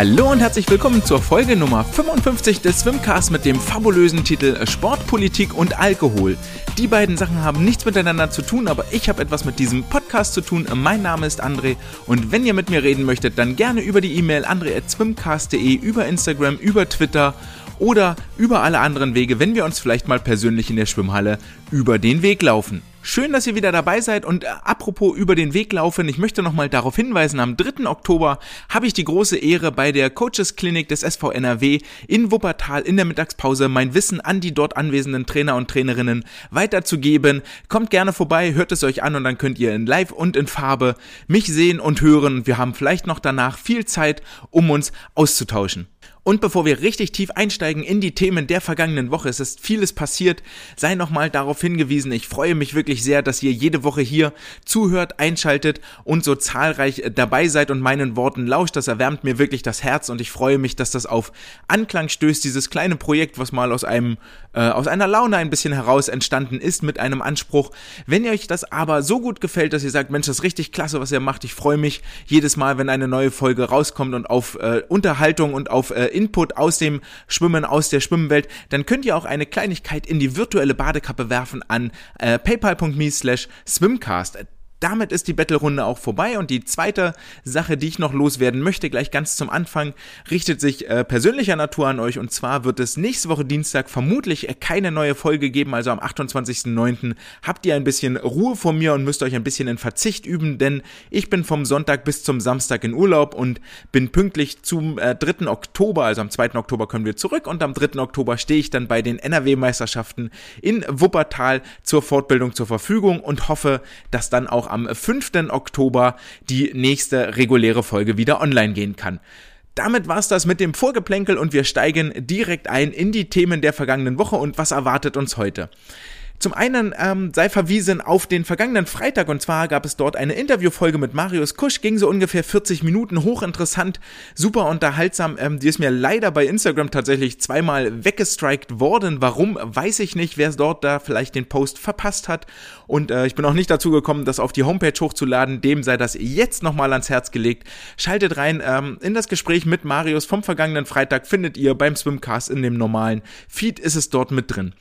Hallo und herzlich willkommen zur Folge Nummer 55 des Swimcasts mit dem fabulösen Titel Sportpolitik und Alkohol. Die beiden Sachen haben nichts miteinander zu tun, aber ich habe etwas mit diesem Podcast zu tun. Mein Name ist André und wenn ihr mit mir reden möchtet, dann gerne über die E-Mail andre.swimcast.de, über Instagram, über Twitter oder über alle anderen Wege, wenn wir uns vielleicht mal persönlich in der Schwimmhalle über den Weg laufen. Schön, dass ihr wieder dabei seid und äh, apropos über den Weg laufen, ich möchte nochmal darauf hinweisen, am 3. Oktober habe ich die große Ehre bei der Coaches Klinik des SV NRW in Wuppertal in der Mittagspause mein Wissen an die dort anwesenden Trainer und Trainerinnen weiterzugeben. Kommt gerne vorbei, hört es euch an und dann könnt ihr in Live und in Farbe mich sehen und hören. Wir haben vielleicht noch danach viel Zeit, um uns auszutauschen. Und bevor wir richtig tief einsteigen in die Themen der vergangenen Woche, es ist vieles passiert, sei nochmal darauf hingewiesen, ich freue mich wirklich sehr, dass ihr jede Woche hier zuhört, einschaltet und so zahlreich dabei seid und meinen Worten lauscht. Das erwärmt mir wirklich das Herz und ich freue mich, dass das auf Anklang stößt, dieses kleine Projekt, was mal aus einem, äh, aus einer Laune ein bisschen heraus entstanden ist mit einem Anspruch. Wenn ihr euch das aber so gut gefällt, dass ihr sagt, Mensch, das ist richtig klasse, was ihr macht, ich freue mich jedes Mal, wenn eine neue Folge rauskommt und auf äh, Unterhaltung und auf äh, Input aus dem Schwimmen, aus der Schwimmwelt, dann könnt ihr auch eine Kleinigkeit in die virtuelle Badekappe werfen an äh, paypal.me slash swimcast damit ist die Battle-Runde auch vorbei und die zweite Sache, die ich noch loswerden möchte, gleich ganz zum Anfang, richtet sich äh, persönlicher Natur an euch und zwar wird es nächste Woche Dienstag vermutlich keine neue Folge geben, also am 28.09. habt ihr ein bisschen Ruhe vor mir und müsst euch ein bisschen in Verzicht üben, denn ich bin vom Sonntag bis zum Samstag in Urlaub und bin pünktlich zum äh, 3. Oktober, also am 2. Oktober können wir zurück und am 3. Oktober stehe ich dann bei den NRW-Meisterschaften in Wuppertal zur Fortbildung zur Verfügung und hoffe, dass dann auch am 5. Oktober die nächste reguläre Folge wieder online gehen kann. Damit war's das mit dem Vorgeplänkel und wir steigen direkt ein in die Themen der vergangenen Woche und was erwartet uns heute. Zum einen ähm, sei verwiesen auf den vergangenen Freitag und zwar gab es dort eine Interviewfolge mit Marius Kusch, ging so ungefähr 40 Minuten, hochinteressant, super unterhaltsam. Ähm, die ist mir leider bei Instagram tatsächlich zweimal weggestrikt worden. Warum, weiß ich nicht, wer dort da vielleicht den Post verpasst hat. Und äh, ich bin auch nicht dazu gekommen, das auf die Homepage hochzuladen. Dem sei das jetzt nochmal ans Herz gelegt. Schaltet rein ähm, in das Gespräch mit Marius vom vergangenen Freitag, findet ihr beim Swimcast in dem normalen Feed, ist es dort mit drin.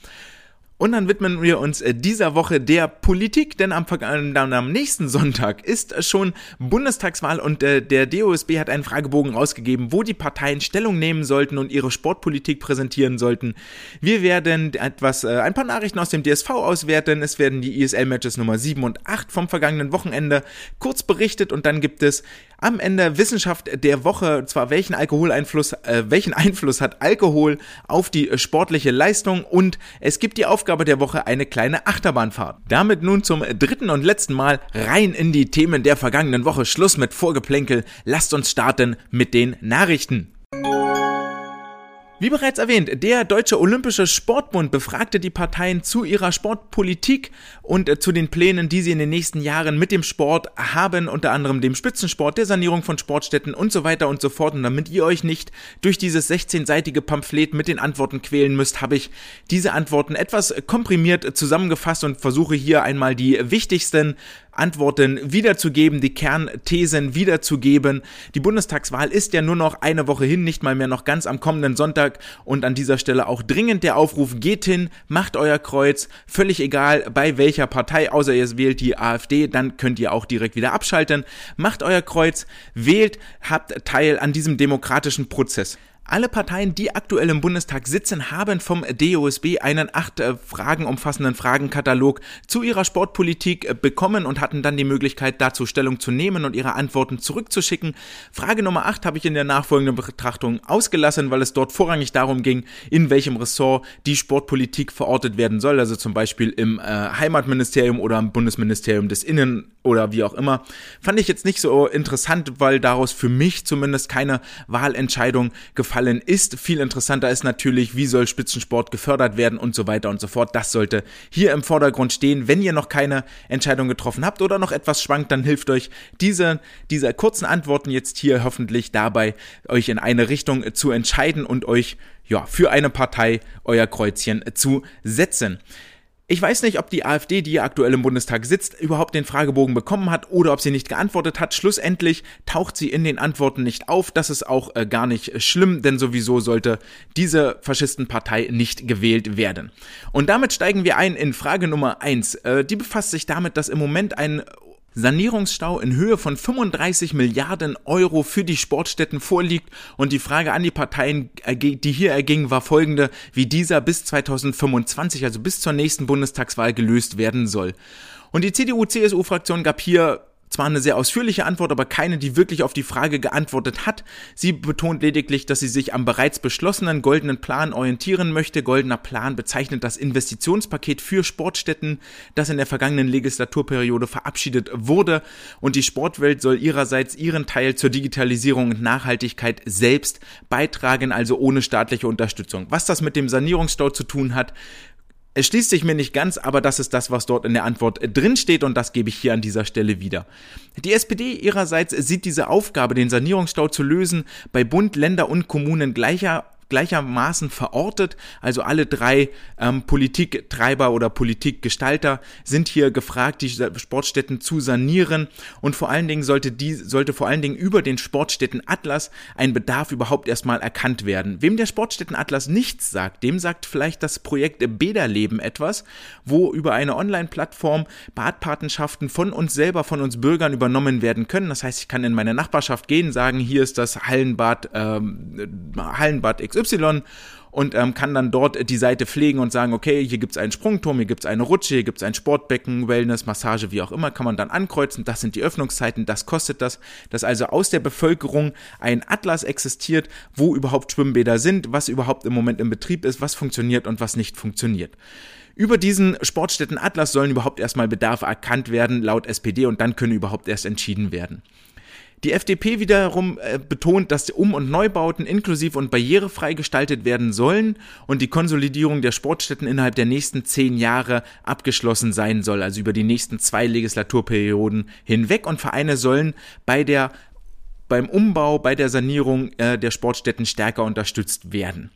Und dann widmen wir uns äh, dieser Woche der Politik, denn am, am nächsten Sonntag ist schon Bundestagswahl und äh, der DOSB hat einen Fragebogen rausgegeben, wo die Parteien Stellung nehmen sollten und ihre Sportpolitik präsentieren sollten. Wir werden etwas, äh, ein paar Nachrichten aus dem DSV auswerten. Es werden die ISL-Matches Nummer 7 und 8 vom vergangenen Wochenende kurz berichtet und dann gibt es am Ende Wissenschaft der Woche, zwar welchen Alkoholeinfluss, äh, welchen Einfluss hat Alkohol auf die sportliche Leistung und es gibt die Aufgabe, Aufgabe der Woche eine kleine Achterbahnfahrt. Damit nun zum dritten und letzten Mal rein in die Themen der vergangenen Woche. Schluss mit Vorgeplänkel. Lasst uns starten mit den Nachrichten. Wie bereits erwähnt, der Deutsche Olympische Sportbund befragte die Parteien zu ihrer Sportpolitik und äh, zu den Plänen, die sie in den nächsten Jahren mit dem Sport haben, unter anderem dem Spitzensport, der Sanierung von Sportstätten und so weiter und so fort. Und damit ihr euch nicht durch dieses 16-seitige Pamphlet mit den Antworten quälen müsst, habe ich diese Antworten etwas komprimiert zusammengefasst und versuche hier einmal die wichtigsten Antworten wiederzugeben, die Kernthesen wiederzugeben. Die Bundestagswahl ist ja nur noch eine Woche hin, nicht mal mehr noch ganz am kommenden Sonntag und an dieser Stelle auch dringend der Aufruf, geht hin, macht euer Kreuz, völlig egal bei welcher Partei, außer ihr wählt die AfD, dann könnt ihr auch direkt wieder abschalten. Macht euer Kreuz, wählt, habt Teil an diesem demokratischen Prozess. Alle Parteien, die aktuell im Bundestag sitzen, haben vom DOSB einen acht äh, Fragen umfassenden Fragenkatalog zu ihrer Sportpolitik äh, bekommen und hatten dann die Möglichkeit, dazu Stellung zu nehmen und ihre Antworten zurückzuschicken. Frage Nummer acht habe ich in der nachfolgenden Betrachtung ausgelassen, weil es dort vorrangig darum ging, in welchem Ressort die Sportpolitik verortet werden soll, also zum Beispiel im äh, Heimatministerium oder im Bundesministerium des Innen oder wie auch immer. Fand ich jetzt nicht so interessant, weil daraus für mich zumindest keine Wahlentscheidung gefallen ist. Viel interessanter ist natürlich, wie soll Spitzensport gefördert werden und so weiter und so fort. Das sollte hier im Vordergrund stehen. Wenn ihr noch keine Entscheidung getroffen habt oder noch etwas schwankt, dann hilft euch diese, diese kurzen Antworten jetzt hier hoffentlich dabei, euch in eine Richtung zu entscheiden und euch ja, für eine Partei euer Kreuzchen zu setzen. Ich weiß nicht, ob die AfD, die aktuell im Bundestag sitzt, überhaupt den Fragebogen bekommen hat oder ob sie nicht geantwortet hat. Schlussendlich taucht sie in den Antworten nicht auf. Das ist auch äh, gar nicht schlimm, denn sowieso sollte diese Faschistenpartei nicht gewählt werden. Und damit steigen wir ein in Frage Nummer eins. Äh, die befasst sich damit, dass im Moment ein Sanierungsstau in Höhe von 35 Milliarden Euro für die Sportstätten vorliegt und die Frage an die Parteien, äh, die hier erging, war folgende, wie dieser bis 2025, also bis zur nächsten Bundestagswahl gelöst werden soll. Und die CDU-CSU-Fraktion gab hier zwar eine sehr ausführliche Antwort, aber keine, die wirklich auf die Frage geantwortet hat. Sie betont lediglich, dass sie sich am bereits beschlossenen goldenen Plan orientieren möchte. Goldener Plan bezeichnet das Investitionspaket für Sportstätten, das in der vergangenen Legislaturperiode verabschiedet wurde. Und die Sportwelt soll ihrerseits ihren Teil zur Digitalisierung und Nachhaltigkeit selbst beitragen, also ohne staatliche Unterstützung. Was das mit dem Sanierungsstau zu tun hat, es schließt sich mir nicht ganz, aber das ist das, was dort in der Antwort äh, drin steht und das gebe ich hier an dieser Stelle wieder. Die SPD ihrerseits sieht diese Aufgabe, den Sanierungsstau zu lösen, bei Bund, Länder und Kommunen gleicher gleichermaßen verortet. Also alle drei ähm, Politiktreiber oder Politikgestalter sind hier gefragt, die Sportstätten zu sanieren. Und vor allen Dingen sollte die, sollte vor allen Dingen über den Sportstätten-Atlas ein Bedarf überhaupt erstmal erkannt werden. Wem der Sportstätten-Atlas nichts sagt, dem sagt vielleicht das Projekt Bäderleben etwas, wo über eine Online-Plattform Badpatenschaften von uns selber, von uns Bürgern übernommen werden können. Das heißt, ich kann in meine Nachbarschaft gehen, sagen, hier ist das Hallenbad, ähm, Hallenbad X XY und ähm, kann dann dort die Seite pflegen und sagen, okay, hier gibt's einen Sprungturm, hier gibt's eine Rutsche, hier gibt's ein Sportbecken, Wellness, Massage, wie auch immer, kann man dann ankreuzen, das sind die Öffnungszeiten, das kostet das, dass also aus der Bevölkerung ein Atlas existiert, wo überhaupt Schwimmbäder sind, was überhaupt im Moment im Betrieb ist, was funktioniert und was nicht funktioniert. Über diesen Sportstätten-Atlas sollen überhaupt erstmal Bedarfe erkannt werden, laut SPD, und dann können überhaupt erst entschieden werden. Die FDP wiederum äh, betont, dass Um- und Neubauten inklusiv und barrierefrei gestaltet werden sollen und die Konsolidierung der Sportstätten innerhalb der nächsten zehn Jahre abgeschlossen sein soll, also über die nächsten zwei Legislaturperioden hinweg. Und Vereine sollen bei der beim Umbau, bei der Sanierung äh, der Sportstätten stärker unterstützt werden.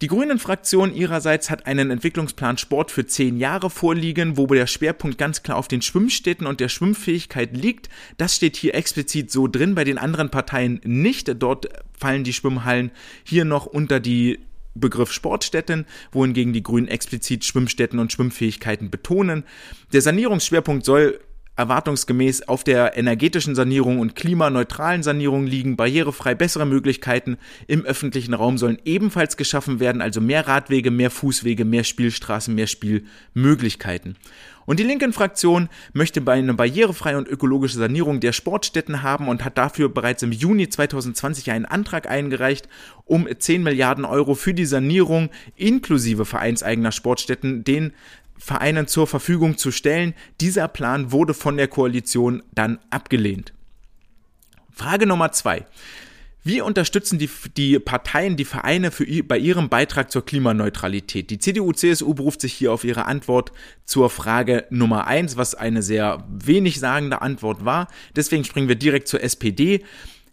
Die Grünen-Fraktion ihrerseits hat einen Entwicklungsplan Sport für zehn Jahre vorliegen, wo der Schwerpunkt ganz klar auf den Schwimmstätten und der Schwimmfähigkeit liegt. Das steht hier explizit so drin, bei den anderen Parteien nicht. Dort fallen die Schwimmhallen hier noch unter die Begriff Sportstätten, wohingegen die Grünen explizit Schwimmstätten und Schwimmfähigkeiten betonen. Der Sanierungsschwerpunkt soll erwartungsgemäß auf der energetischen Sanierung und klimaneutralen Sanierung liegen. Barrierefrei bessere Möglichkeiten im öffentlichen Raum sollen ebenfalls geschaffen werden, also mehr Radwege, mehr Fußwege, mehr Spielstraßen, mehr Spielmöglichkeiten. Und die linken Fraktion möchte bei eine barrierefreie und ökologische Sanierung der Sportstätten haben und hat dafür bereits im Juni 2020 einen Antrag eingereicht, um 10 Milliarden Euro für die Sanierung inklusive vereinseigener Sportstätten den Vereinen zur Verfügung zu stellen. Dieser Plan wurde von der Koalition dann abgelehnt. Frage Nummer zwei. Wie unterstützen die, die Parteien die Vereine für, bei ihrem Beitrag zur Klimaneutralität? Die CDU-CSU beruft sich hier auf ihre Antwort zur Frage Nummer eins, was eine sehr wenig sagende Antwort war. Deswegen springen wir direkt zur SPD.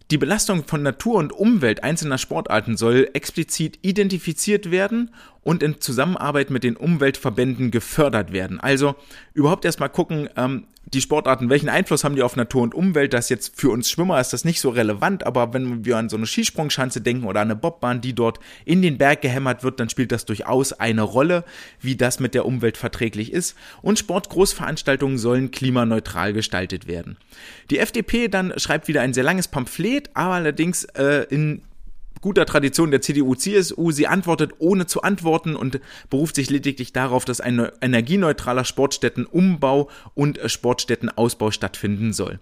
Die Belastung von Natur und Umwelt einzelner Sportarten soll explizit identifiziert werden und in Zusammenarbeit mit den Umweltverbänden gefördert werden. Also überhaupt erstmal gucken, ähm, die Sportarten, welchen Einfluss haben die auf Natur und Umwelt? Das jetzt für uns Schwimmer ist das nicht so relevant, aber wenn wir an so eine Skisprungschanze denken oder eine Bobbahn, die dort in den Berg gehämmert wird, dann spielt das durchaus eine Rolle, wie das mit der Umwelt verträglich ist. Und Sportgroßveranstaltungen sollen klimaneutral gestaltet werden. Die FDP dann schreibt wieder ein sehr langes Pamphlet, aber allerdings äh, in guter Tradition der CDU-CSU. Sie antwortet ohne zu antworten und beruft sich lediglich darauf, dass ein energieneutraler Sportstättenumbau und Sportstättenausbau stattfinden soll.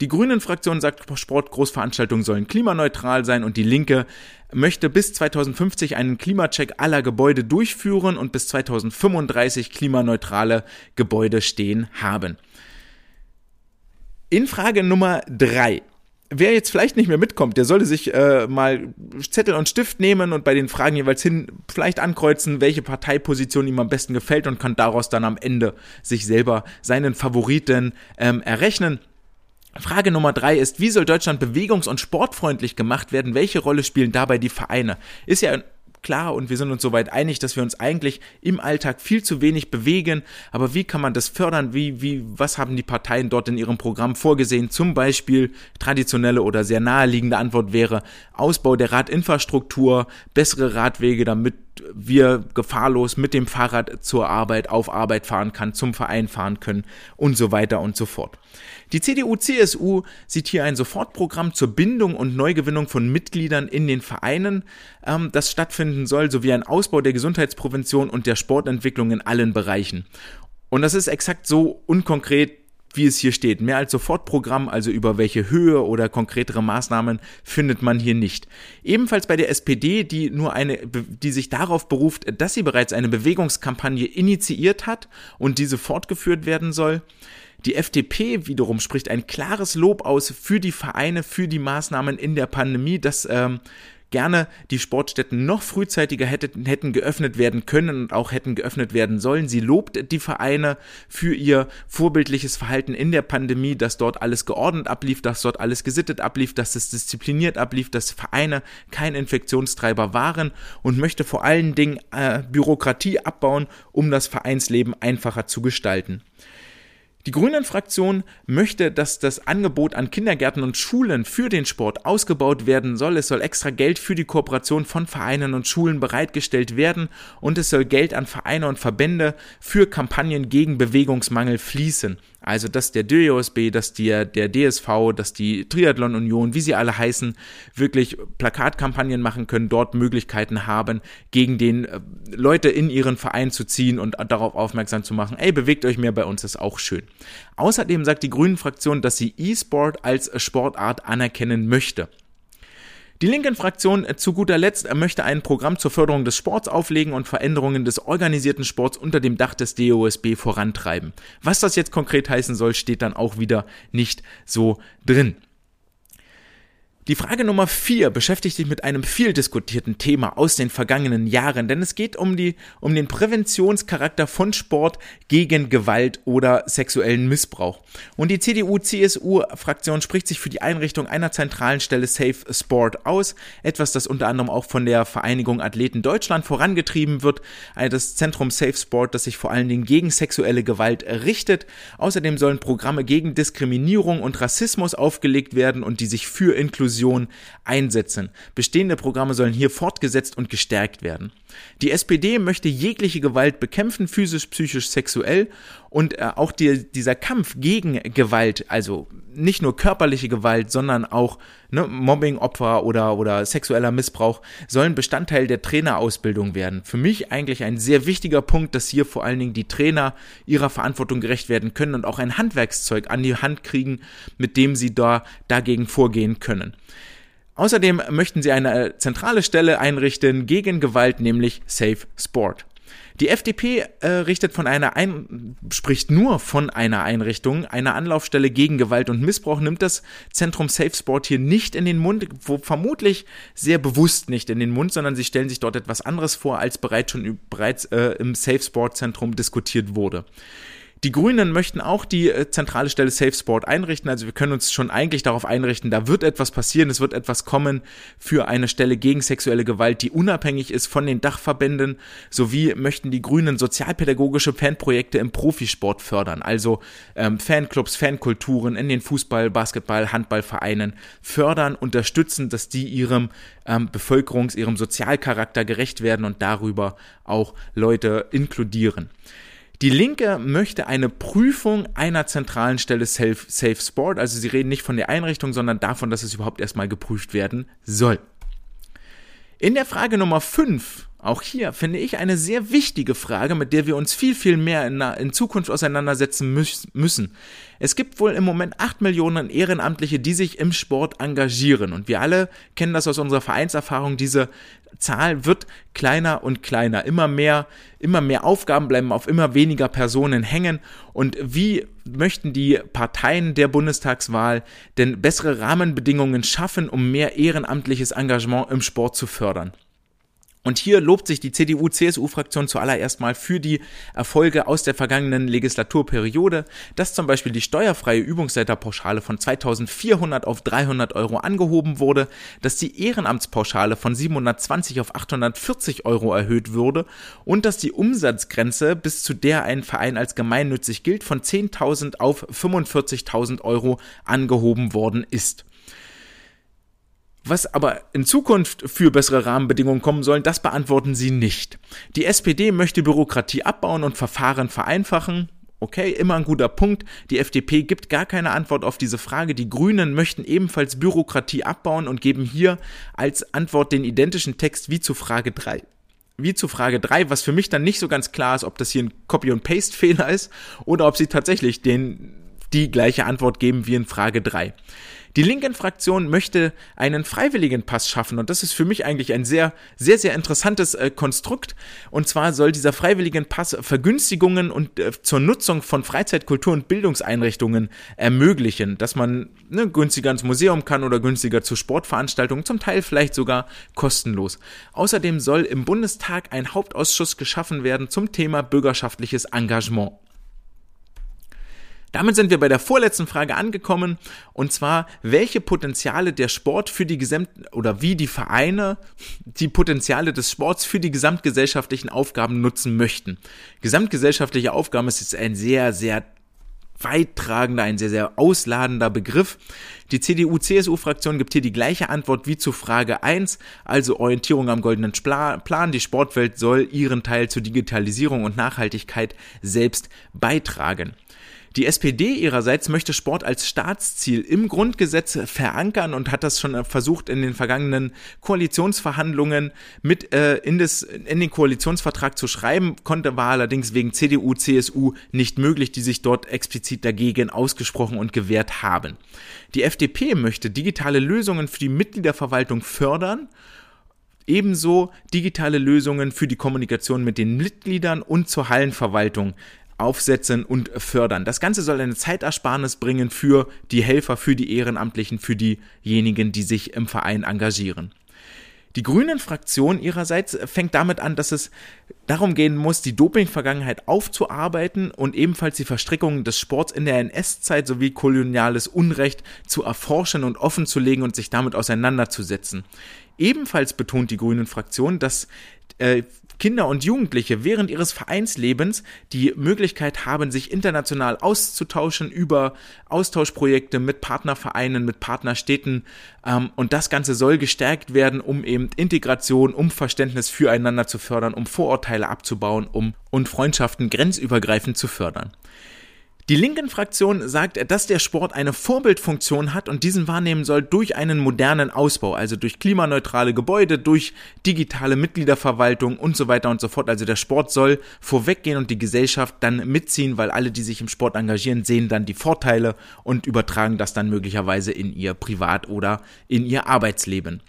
Die Grünen-Fraktion sagt, Sportgroßveranstaltungen sollen klimaneutral sein und die Linke möchte bis 2050 einen Klimacheck aller Gebäude durchführen und bis 2035 klimaneutrale Gebäude stehen haben. In Frage Nummer drei wer jetzt vielleicht nicht mehr mitkommt, der sollte sich äh, mal Zettel und Stift nehmen und bei den Fragen jeweils hin vielleicht ankreuzen, welche Parteiposition ihm am besten gefällt und kann daraus dann am Ende sich selber seinen Favoriten ähm, errechnen. Frage Nummer drei ist, wie soll Deutschland bewegungs- und sportfreundlich gemacht werden? Welche Rolle spielen dabei die Vereine? Ist ja klar und wir sind uns soweit einig, dass wir uns eigentlich im Alltag viel zu wenig bewegen. Aber wie kann man das fördern? Wie, wie, was haben die Parteien dort in ihrem Programm vorgesehen? Zum Beispiel traditionelle oder sehr naheliegende Antwort wäre Ausbau der Radinfrastruktur, bessere Radwege, damit wir gefahrlos mit dem Fahrrad zur Arbeit, auf Arbeit fahren kann, zum Verein fahren können und so weiter und so fort. Die CDU-CSU sieht hier ein Sofortprogramm zur Bindung und Neugewinnung von Mitgliedern in den Vereinen, ähm, das stattfinden soll, sowie ein Ausbau der Gesundheitsprävention und der Sportentwicklung in allen Bereichen. Und das ist exakt so unkonkret, wie es hier steht. Mehr als Sofortprogramm, also über welche Höhe oder konkretere Maßnahmen findet man hier nicht. Ebenfalls bei der SPD, die nur eine, die sich darauf beruft, dass sie bereits eine Bewegungskampagne initiiert hat und diese fortgeführt werden soll. Die FDP wiederum spricht ein klares Lob aus für die Vereine, für die Maßnahmen in der Pandemie, dass ähm, gerne die Sportstätten noch frühzeitiger hätten, hätten geöffnet werden können und auch hätten geöffnet werden sollen. Sie lobt die Vereine für ihr vorbildliches Verhalten in der Pandemie, dass dort alles geordnet ablief, dass dort alles gesittet ablief, dass es diszipliniert ablief, dass Vereine kein Infektionstreiber waren und möchte vor allen Dingen äh, Bürokratie abbauen, um das Vereinsleben einfacher zu gestalten. Die Grünen-Fraktion möchte, dass das Angebot an Kindergärten und Schulen für den Sport ausgebaut werden soll. Es soll extra Geld für die Kooperation von Vereinen und Schulen bereitgestellt werden und es soll Geld an Vereine und Verbände für Kampagnen gegen Bewegungsmangel fließen. Also, dass der DOSB, dass der, der DSV, dass die Triathlon Union, wie sie alle heißen, wirklich Plakatkampagnen machen können, dort Möglichkeiten haben, gegen den äh, Leute in ihren Verein zu ziehen und darauf aufmerksam zu machen, ey, bewegt euch mehr bei uns, ist auch schön. Außerdem sagt die Grünen-Fraktion, dass sie E-Sport als Sportart anerkennen möchte. Die Linken-Fraktion äh, zu guter Letzt äh, möchte ein Programm zur Förderung des Sports auflegen und Veränderungen des organisierten Sports unter dem Dach des DOSB vorantreiben. Was das jetzt konkret heißen soll, steht dann auch wieder nicht so drin. Die Frage Nummer vier beschäftigt sich mit einem viel diskutierten Thema aus den vergangenen Jahren, denn es geht um die, um den Präventionscharakter von Sport gegen Gewalt oder sexuellen Missbrauch. Und die CDU-CSU-Fraktion spricht sich für die Einrichtung einer zentralen Stelle Safe Sport aus, etwas, das unter anderem auch von der Vereinigung Athleten Deutschland vorangetrieben wird, das Zentrum Safe Sport, das sich vor allen Dingen gegen sexuelle Gewalt richtet. Außerdem sollen Programme gegen Diskriminierung und Rassismus aufgelegt werden und die sich für Inklusion Inklusion einsetzen. Bestehende Programme sollen hier fortgesetzt und gestärkt werden. Die SPD möchte jegliche Gewalt bekämpfen, physisch, psychisch, sexuell und äh, auch die, dieser Kampf gegen Gewalt, also nicht nur körperliche Gewalt, sondern auch ne, Mobbingopfer oder, oder sexueller Missbrauch, sollen Bestandteil der Trainerausbildung werden. Für mich eigentlich ein sehr wichtiger Punkt, dass hier vor allen Dingen die Trainer ihrer Verantwortung gerecht werden können und auch ein Handwerkszeug an die Hand kriegen, mit dem sie da dagegen vorgehen können. Außerdem möchten sie eine zentrale Stelle einrichten gegen Gewalt, nämlich Safe Sport. Die FDP äh, richtet von einer ein spricht nur von einer Einrichtung, einer Anlaufstelle gegen Gewalt und Missbrauch, nimmt das Zentrum Safe Sport hier nicht in den Mund, wo vermutlich sehr bewusst nicht in den Mund, sondern sie stellen sich dort etwas anderes vor, als bereits schon bereits äh, im Safe Sport Zentrum diskutiert wurde. Die Grünen möchten auch die äh, zentrale Stelle Safe Sport einrichten. Also wir können uns schon eigentlich darauf einrichten, da wird etwas passieren, es wird etwas kommen für eine Stelle gegen sexuelle Gewalt, die unabhängig ist von den Dachverbänden, sowie möchten die Grünen sozialpädagogische Fanprojekte im Profisport fördern. Also ähm, Fanclubs, Fankulturen in den Fußball, Basketball, Handballvereinen fördern, unterstützen, dass die ihrem ähm, Bevölkerungs-, ihrem Sozialcharakter gerecht werden und darüber auch Leute inkludieren. Die Linke möchte eine Prüfung einer zentralen Stelle Safe, Safe Sport. Also sie reden nicht von der Einrichtung, sondern davon, dass es überhaupt erstmal geprüft werden soll. In der Frage Nummer 5 auch hier finde ich eine sehr wichtige Frage, mit der wir uns viel, viel mehr in, in Zukunft auseinandersetzen müssen. Es gibt wohl im Moment acht Millionen Ehrenamtliche, die sich im Sport engagieren. Und wir alle kennen das aus unserer Vereinserfahrung. Diese Zahl wird kleiner und kleiner. Immer mehr, immer mehr Aufgaben bleiben auf immer weniger Personen hängen. Und wie möchten die Parteien der Bundestagswahl denn bessere Rahmenbedingungen schaffen, um mehr ehrenamtliches Engagement im Sport zu fördern? Und hier lobt sich die CDU-CSU-Fraktion zuallererst mal für die Erfolge aus der vergangenen Legislaturperiode, dass zum Beispiel die steuerfreie Übungsleiterpauschale von 2400 auf 300 Euro angehoben wurde, dass die Ehrenamtspauschale von 720 auf 840 Euro erhöht wurde und dass die Umsatzgrenze, bis zu der ein Verein als gemeinnützig gilt, von 10.000 auf 45.000 Euro angehoben worden ist. Was aber in Zukunft für bessere Rahmenbedingungen kommen sollen, das beantworten sie nicht. Die SPD möchte Bürokratie abbauen und Verfahren vereinfachen. Okay, immer ein guter Punkt. Die FDP gibt gar keine Antwort auf diese Frage. Die Grünen möchten ebenfalls Bürokratie abbauen und geben hier als Antwort den identischen Text wie zu Frage 3 wie zu Frage 3, was für mich dann nicht so ganz klar ist, ob das hier ein Copy- und Paste-Fehler ist oder ob sie tatsächlich den, die gleiche Antwort geben wie in Frage 3. Die linken Fraktion möchte einen freiwilligen Pass schaffen und das ist für mich eigentlich ein sehr, sehr, sehr interessantes äh, Konstrukt. Und zwar soll dieser freiwilligen Pass Vergünstigungen und äh, zur Nutzung von Freizeit-, Kultur- und Bildungseinrichtungen ermöglichen, dass man ne, günstiger ins Museum kann oder günstiger zu Sportveranstaltungen, zum Teil vielleicht sogar kostenlos. Außerdem soll im Bundestag ein Hauptausschuss geschaffen werden zum Thema bürgerschaftliches Engagement. Damit sind wir bei der vorletzten Frage angekommen und zwar, welche Potenziale der Sport für die gesamten oder wie die Vereine die Potenziale des Sports für die gesamtgesellschaftlichen Aufgaben nutzen möchten. Gesamtgesellschaftliche Aufgaben ist jetzt ein sehr, sehr weittragender, ein sehr, sehr ausladender Begriff. Die CDU-CSU-Fraktion gibt hier die gleiche Antwort wie zu Frage 1, also Orientierung am goldenen Plan. Die Sportwelt soll ihren Teil zur Digitalisierung und Nachhaltigkeit selbst beitragen. Die SPD ihrerseits möchte Sport als Staatsziel im Grundgesetz verankern und hat das schon versucht in den vergangenen Koalitionsverhandlungen mit äh, in, das, in den Koalitionsvertrag zu schreiben, konnte war allerdings wegen CDU, CSU nicht möglich, die sich dort explizit dagegen ausgesprochen und gewehrt haben. Die FDP möchte digitale Lösungen für die Mitgliederverwaltung fördern ebenso digitale Lösungen für die Kommunikation mit den Mitgliedern und zur Hallenverwaltung aufsetzen und fördern. Das Ganze soll eine Zeitersparnis bringen für die Helfer, für die Ehrenamtlichen, für diejenigen, die sich im Verein engagieren. Die Grünen-Fraktion ihrerseits fängt damit an, dass es darum gehen muss, die Doping-Vergangenheit aufzuarbeiten und ebenfalls die Verstrickungen des Sports in der NS-Zeit sowie koloniales Unrecht zu erforschen und offenzulegen und sich damit auseinanderzusetzen. Ebenfalls betont die Grünen-Fraktion, dass äh, Kinder und Jugendliche während ihres Vereinslebens die Möglichkeit haben, sich international auszutauschen über Austauschprojekte mit Partnervereinen, mit Partnerstädten. Ähm, und das Ganze soll gestärkt werden, um eben Integration, um Verständnis füreinander zu fördern, um Vorurteile abzubauen, um und Freundschaften grenzübergreifend zu fördern. Die linken Fraktion sagt, dass der Sport eine Vorbildfunktion hat und diesen wahrnehmen soll durch einen modernen Ausbau, also durch klimaneutrale Gebäude, durch digitale Mitgliederverwaltung und so weiter und so fort. Also der Sport soll vorweggehen und die Gesellschaft dann mitziehen, weil alle, die sich im Sport engagieren, sehen dann die Vorteile und übertragen das dann möglicherweise in ihr Privat- oder in ihr Arbeitsleben.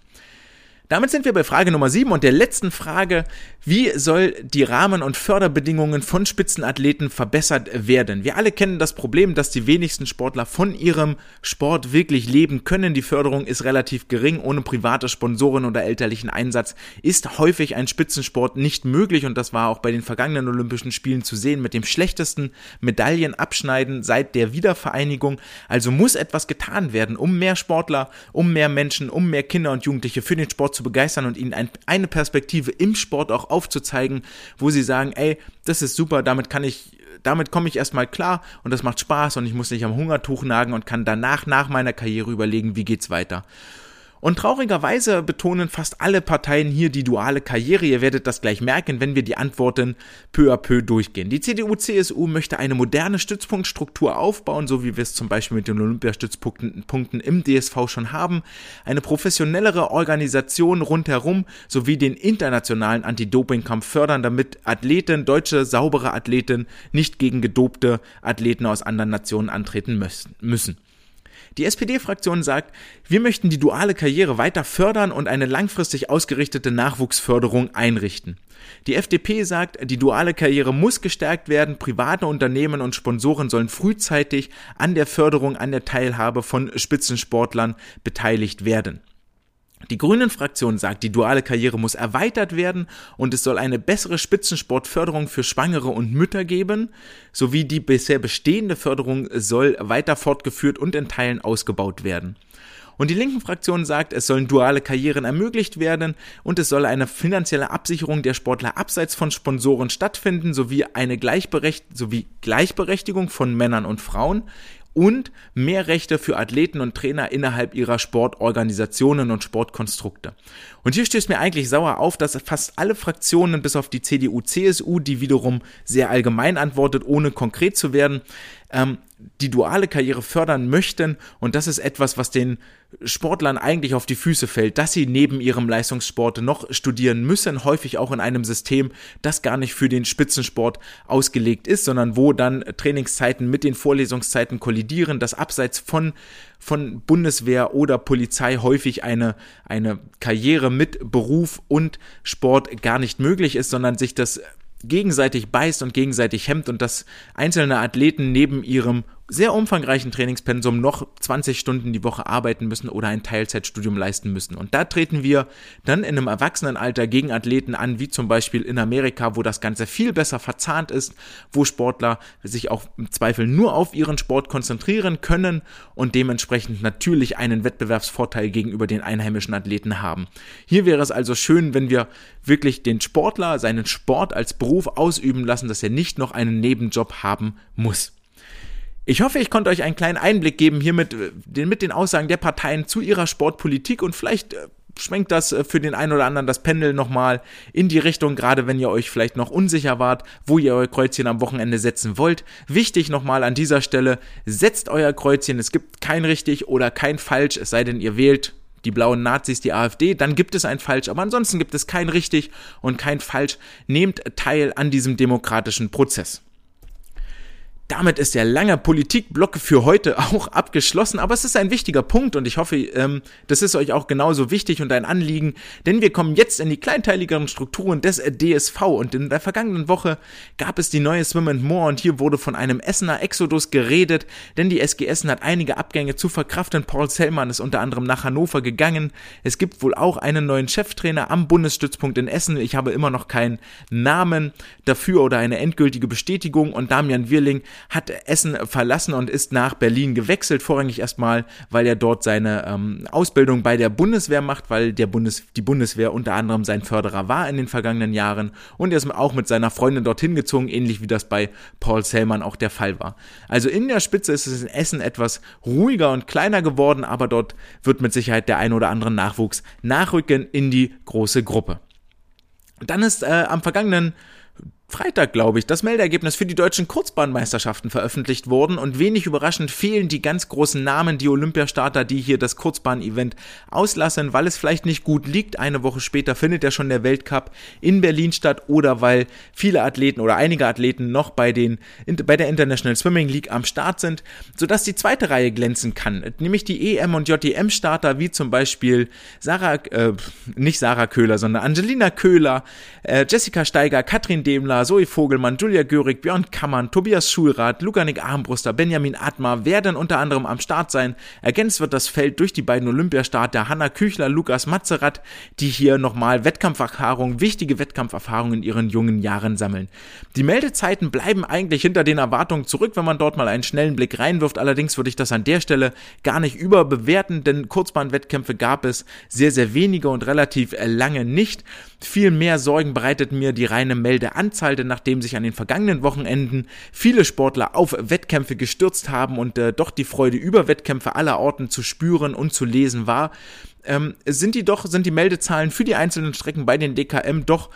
Damit sind wir bei Frage Nummer 7 und der letzten Frage. Wie soll die Rahmen- und Förderbedingungen von Spitzenathleten verbessert werden? Wir alle kennen das Problem, dass die wenigsten Sportler von ihrem Sport wirklich leben können. Die Förderung ist relativ gering. Ohne private Sponsoren oder elterlichen Einsatz ist häufig ein Spitzensport nicht möglich und das war auch bei den vergangenen Olympischen Spielen zu sehen mit dem schlechtesten Medaillenabschneiden seit der Wiedervereinigung. Also muss etwas getan werden, um mehr Sportler, um mehr Menschen, um mehr Kinder und Jugendliche für den Sport zu begeistern und ihnen ein, eine Perspektive im Sport auch aufzuzeigen, wo sie sagen, ey, das ist super, damit kann ich damit komme ich erstmal klar und das macht Spaß und ich muss nicht am Hungertuch nagen und kann danach nach meiner Karriere überlegen, wie geht's weiter. Und traurigerweise betonen fast alle Parteien hier die duale Karriere. Ihr werdet das gleich merken, wenn wir die Antworten peu à peu durchgehen. Die CDU-CSU möchte eine moderne Stützpunktstruktur aufbauen, so wie wir es zum Beispiel mit den Olympiastützpunkten im DSV schon haben. Eine professionellere Organisation rundherum sowie den internationalen Anti-Doping-Kampf fördern, damit Athleten, deutsche saubere Athleten, nicht gegen gedopte Athleten aus anderen Nationen antreten müssen. Die SPD-Fraktion sagt, wir möchten die duale Karriere weiter fördern und eine langfristig ausgerichtete Nachwuchsförderung einrichten. Die FDP sagt, die duale Karriere muss gestärkt werden, private Unternehmen und Sponsoren sollen frühzeitig an der Förderung, an der Teilhabe von Spitzensportlern beteiligt werden. Die Grünen-Fraktion sagt, die duale Karriere muss erweitert werden und es soll eine bessere Spitzensportförderung für Schwangere und Mütter geben, sowie die bisher bestehende Förderung soll weiter fortgeführt und in Teilen ausgebaut werden. Und die linken Fraktion sagt, es sollen duale Karrieren ermöglicht werden und es soll eine finanzielle Absicherung der Sportler abseits von Sponsoren stattfinden, sowie eine Gleichberecht sowie Gleichberechtigung von Männern und Frauen und mehr Rechte für Athleten und Trainer innerhalb ihrer Sportorganisationen und Sportkonstrukte. Und hier stößt mir eigentlich sauer auf, dass fast alle Fraktionen bis auf die CDU, CSU, die wiederum sehr allgemein antwortet, ohne konkret zu werden, ähm, die duale Karriere fördern möchten. Und das ist etwas, was den Sportlern eigentlich auf die Füße fällt, dass sie neben ihrem Leistungssport noch studieren müssen, häufig auch in einem System, das gar nicht für den Spitzensport ausgelegt ist, sondern wo dann Trainingszeiten mit den Vorlesungszeiten kollidieren, dass abseits von, von Bundeswehr oder Polizei häufig eine, eine Karriere mit Beruf und Sport gar nicht möglich ist, sondern sich das gegenseitig beißt und gegenseitig hemmt und dass einzelne Athleten neben ihrem sehr umfangreichen Trainingspensum noch 20 Stunden die Woche arbeiten müssen oder ein Teilzeitstudium leisten müssen. Und da treten wir dann in einem Erwachsenenalter gegen Athleten an, wie zum Beispiel in Amerika, wo das Ganze viel besser verzahnt ist, wo Sportler sich auch im Zweifel nur auf ihren Sport konzentrieren können und dementsprechend natürlich einen Wettbewerbsvorteil gegenüber den einheimischen Athleten haben. Hier wäre es also schön, wenn wir wirklich den Sportler seinen Sport als Beruf ausüben lassen, dass er nicht noch einen Nebenjob haben muss. Ich hoffe, ich konnte euch einen kleinen Einblick geben hier mit, äh, mit den Aussagen der Parteien zu ihrer Sportpolitik und vielleicht äh, schwenkt das äh, für den einen oder anderen das Pendel nochmal in die Richtung, gerade wenn ihr euch vielleicht noch unsicher wart, wo ihr euer Kreuzchen am Wochenende setzen wollt. Wichtig nochmal an dieser Stelle, setzt euer Kreuzchen, es gibt kein richtig oder kein falsch, es sei denn ihr wählt die blauen Nazis, die AfD, dann gibt es ein falsch, aber ansonsten gibt es kein richtig und kein falsch. Nehmt teil an diesem demokratischen Prozess. Damit ist der lange Politikblock für heute auch abgeschlossen, aber es ist ein wichtiger Punkt und ich hoffe, ähm, das ist euch auch genauso wichtig und ein Anliegen, denn wir kommen jetzt in die kleinteiligeren Strukturen des DSV und in der vergangenen Woche gab es die neue Swim and More und hier wurde von einem Essener Exodus geredet, denn die SG Essen hat einige Abgänge zu verkraften. Paul Sellmann ist unter anderem nach Hannover gegangen. Es gibt wohl auch einen neuen Cheftrainer am Bundesstützpunkt in Essen. Ich habe immer noch keinen Namen dafür oder eine endgültige Bestätigung und Damian Wirling hat Essen verlassen und ist nach Berlin gewechselt, vorrangig erstmal, weil er dort seine ähm, Ausbildung bei der Bundeswehr macht, weil der Bundes, die Bundeswehr unter anderem sein Förderer war in den vergangenen Jahren und er ist auch mit seiner Freundin dorthin gezogen, ähnlich wie das bei Paul Sellmann auch der Fall war. Also in der Spitze ist es in Essen etwas ruhiger und kleiner geworden, aber dort wird mit Sicherheit der ein oder andere Nachwuchs nachrücken in die große Gruppe. Dann ist äh, am vergangenen Freitag, glaube ich, das Meldeergebnis für die deutschen Kurzbahnmeisterschaften veröffentlicht worden und wenig überraschend fehlen die ganz großen Namen, die Olympiastarter, die hier das Kurzbahn-Event auslassen, weil es vielleicht nicht gut liegt. Eine Woche später findet ja schon der Weltcup in Berlin statt oder weil viele Athleten oder einige Athleten noch bei den, bei der International Swimming League am Start sind, sodass die zweite Reihe glänzen kann, nämlich die EM und JTM Starter, wie zum Beispiel Sarah, äh, nicht Sarah Köhler, sondern Angelina Köhler, äh, Jessica Steiger, Katrin Demler, Zoe Vogelmann, Julia Görig, Björn Kammern, Tobias Schulrath, Lukanik Armbruster, Benjamin Atmar werden unter anderem am Start sein. Ergänzt wird das Feld durch die beiden Olympiastarter Hanna Küchler, Lukas Matzerath, die hier nochmal Wettkampferfahrung, wichtige Wettkampferfahrungen in ihren jungen Jahren sammeln. Die Meldezeiten bleiben eigentlich hinter den Erwartungen zurück, wenn man dort mal einen schnellen Blick reinwirft. Allerdings würde ich das an der Stelle gar nicht überbewerten, denn Kurzbahnwettkämpfe gab es sehr, sehr wenige und relativ lange nicht. Viel mehr Sorgen bereitet mir die reine Meldeanzahl, denn nachdem sich an den vergangenen Wochenenden viele Sportler auf Wettkämpfe gestürzt haben und äh, doch die Freude über Wettkämpfe aller Orten zu spüren und zu lesen war, ähm, sind die doch, sind die Meldezahlen für die einzelnen Strecken bei den DKM doch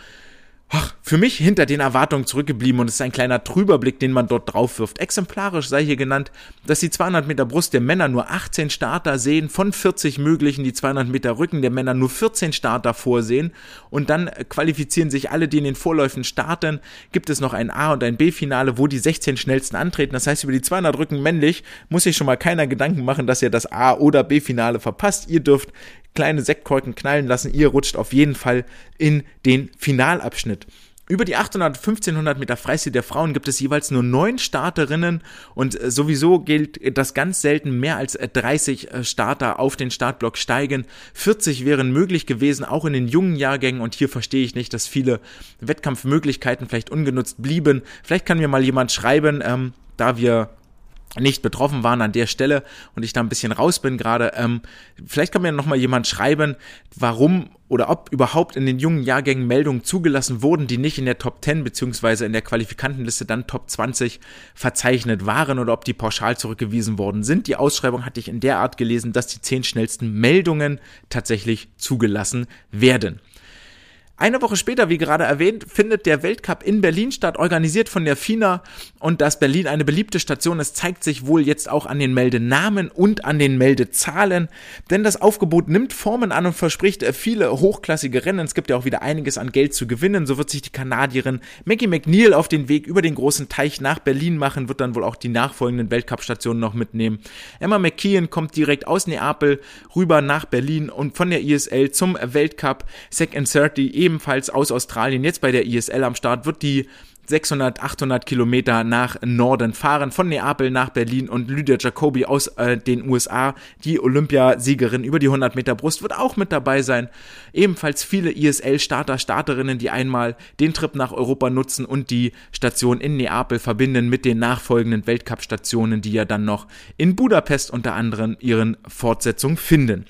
ach, für mich hinter den Erwartungen zurückgeblieben und es ist ein kleiner Trüberblick, den man dort drauf wirft. Exemplarisch sei hier genannt, dass die 200 Meter Brust der Männer nur 18 Starter sehen, von 40 möglichen die 200 Meter Rücken der Männer nur 14 Starter vorsehen und dann qualifizieren sich alle, die in den Vorläufen starten. Gibt es noch ein A- und ein B-Finale, wo die 16 schnellsten antreten. Das heißt, über die 200 Rücken männlich muss sich schon mal keiner Gedanken machen, dass ihr das A- oder B-Finale verpasst. Ihr dürft kleine Sektkorken knallen lassen. Ihr rutscht auf jeden Fall in den Finalabschnitt. Über die 800, 1500 Meter Freistil der Frauen gibt es jeweils nur neun Starterinnen und äh, sowieso gilt, dass ganz selten mehr als 30 äh, Starter auf den Startblock steigen. 40 wären möglich gewesen, auch in den jungen Jahrgängen und hier verstehe ich nicht, dass viele Wettkampfmöglichkeiten vielleicht ungenutzt blieben. Vielleicht kann mir mal jemand schreiben, ähm, da wir nicht betroffen waren an der Stelle und ich da ein bisschen raus bin gerade. Ähm, vielleicht kann mir noch mal jemand schreiben, warum oder ob überhaupt in den jungen Jahrgängen Meldungen zugelassen wurden, die nicht in der Top 10 beziehungsweise in der Qualifikantenliste dann Top 20 verzeichnet waren oder ob die pauschal zurückgewiesen worden sind. Die Ausschreibung hatte ich in der Art gelesen, dass die zehn schnellsten Meldungen tatsächlich zugelassen werden. Eine Woche später, wie gerade erwähnt, findet der Weltcup in Berlin statt, organisiert von der FINA und dass Berlin eine beliebte Station ist, zeigt sich wohl jetzt auch an den Meldenamen und an den Meldezahlen, denn das Aufgebot nimmt Formen an und verspricht viele hochklassige Rennen. Es gibt ja auch wieder einiges an Geld zu gewinnen. So wird sich die Kanadierin Maggie McNeil auf den Weg über den großen Teich nach Berlin machen, wird dann wohl auch die nachfolgenden Weltcup-Stationen noch mitnehmen. Emma McKeon kommt direkt aus Neapel rüber nach Berlin und von der ISL zum Weltcup Sec and 30 ebenfalls aus Australien, jetzt bei der ISL am Start, wird die 600, 800 Kilometer nach Norden fahren, von Neapel nach Berlin und Lydia Jacobi aus äh, den USA, die Olympiasiegerin über die 100 Meter Brust, wird auch mit dabei sein. Ebenfalls viele ISL-Starter, Starterinnen, die einmal den Trip nach Europa nutzen und die Station in Neapel verbinden mit den nachfolgenden Weltcup-Stationen, die ja dann noch in Budapest unter anderem ihren Fortsetzung finden.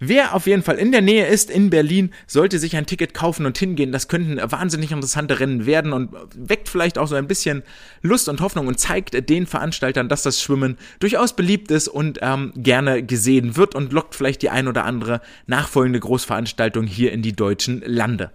Wer auf jeden Fall in der Nähe ist, in Berlin, sollte sich ein Ticket kaufen und hingehen. Das könnten wahnsinnig interessante Rennen werden und weckt vielleicht auch so ein bisschen Lust und Hoffnung und zeigt den Veranstaltern, dass das Schwimmen durchaus beliebt ist und ähm, gerne gesehen wird und lockt vielleicht die ein oder andere nachfolgende Großveranstaltung hier in die deutschen Lande.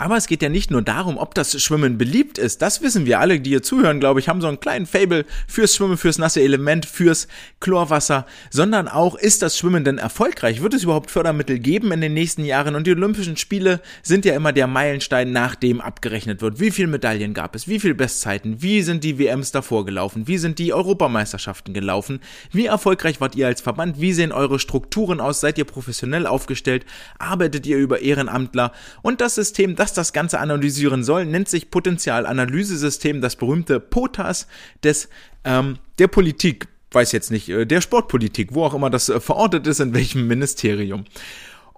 Aber es geht ja nicht nur darum, ob das Schwimmen beliebt ist. Das wissen wir alle, die hier zuhören, glaube ich, haben so einen kleinen Fable fürs Schwimmen, fürs nasse Element, fürs Chlorwasser, sondern auch, ist das Schwimmen denn erfolgreich? Wird es überhaupt Fördermittel geben in den nächsten Jahren? Und die Olympischen Spiele sind ja immer der Meilenstein, nach dem abgerechnet wird. Wie viele Medaillen gab es? Wie viele Bestzeiten? Wie sind die WMs davor gelaufen? Wie sind die Europameisterschaften gelaufen? Wie erfolgreich wart ihr als Verband? Wie sehen eure Strukturen aus? Seid ihr professionell aufgestellt? Arbeitet ihr über Ehrenamtler? Und das System, das das das Ganze analysieren soll, nennt sich Potenzialanalysesystem, das berühmte POTAS des, ähm, der Politik, weiß jetzt nicht, äh, der Sportpolitik, wo auch immer das äh, verortet ist, in welchem Ministerium.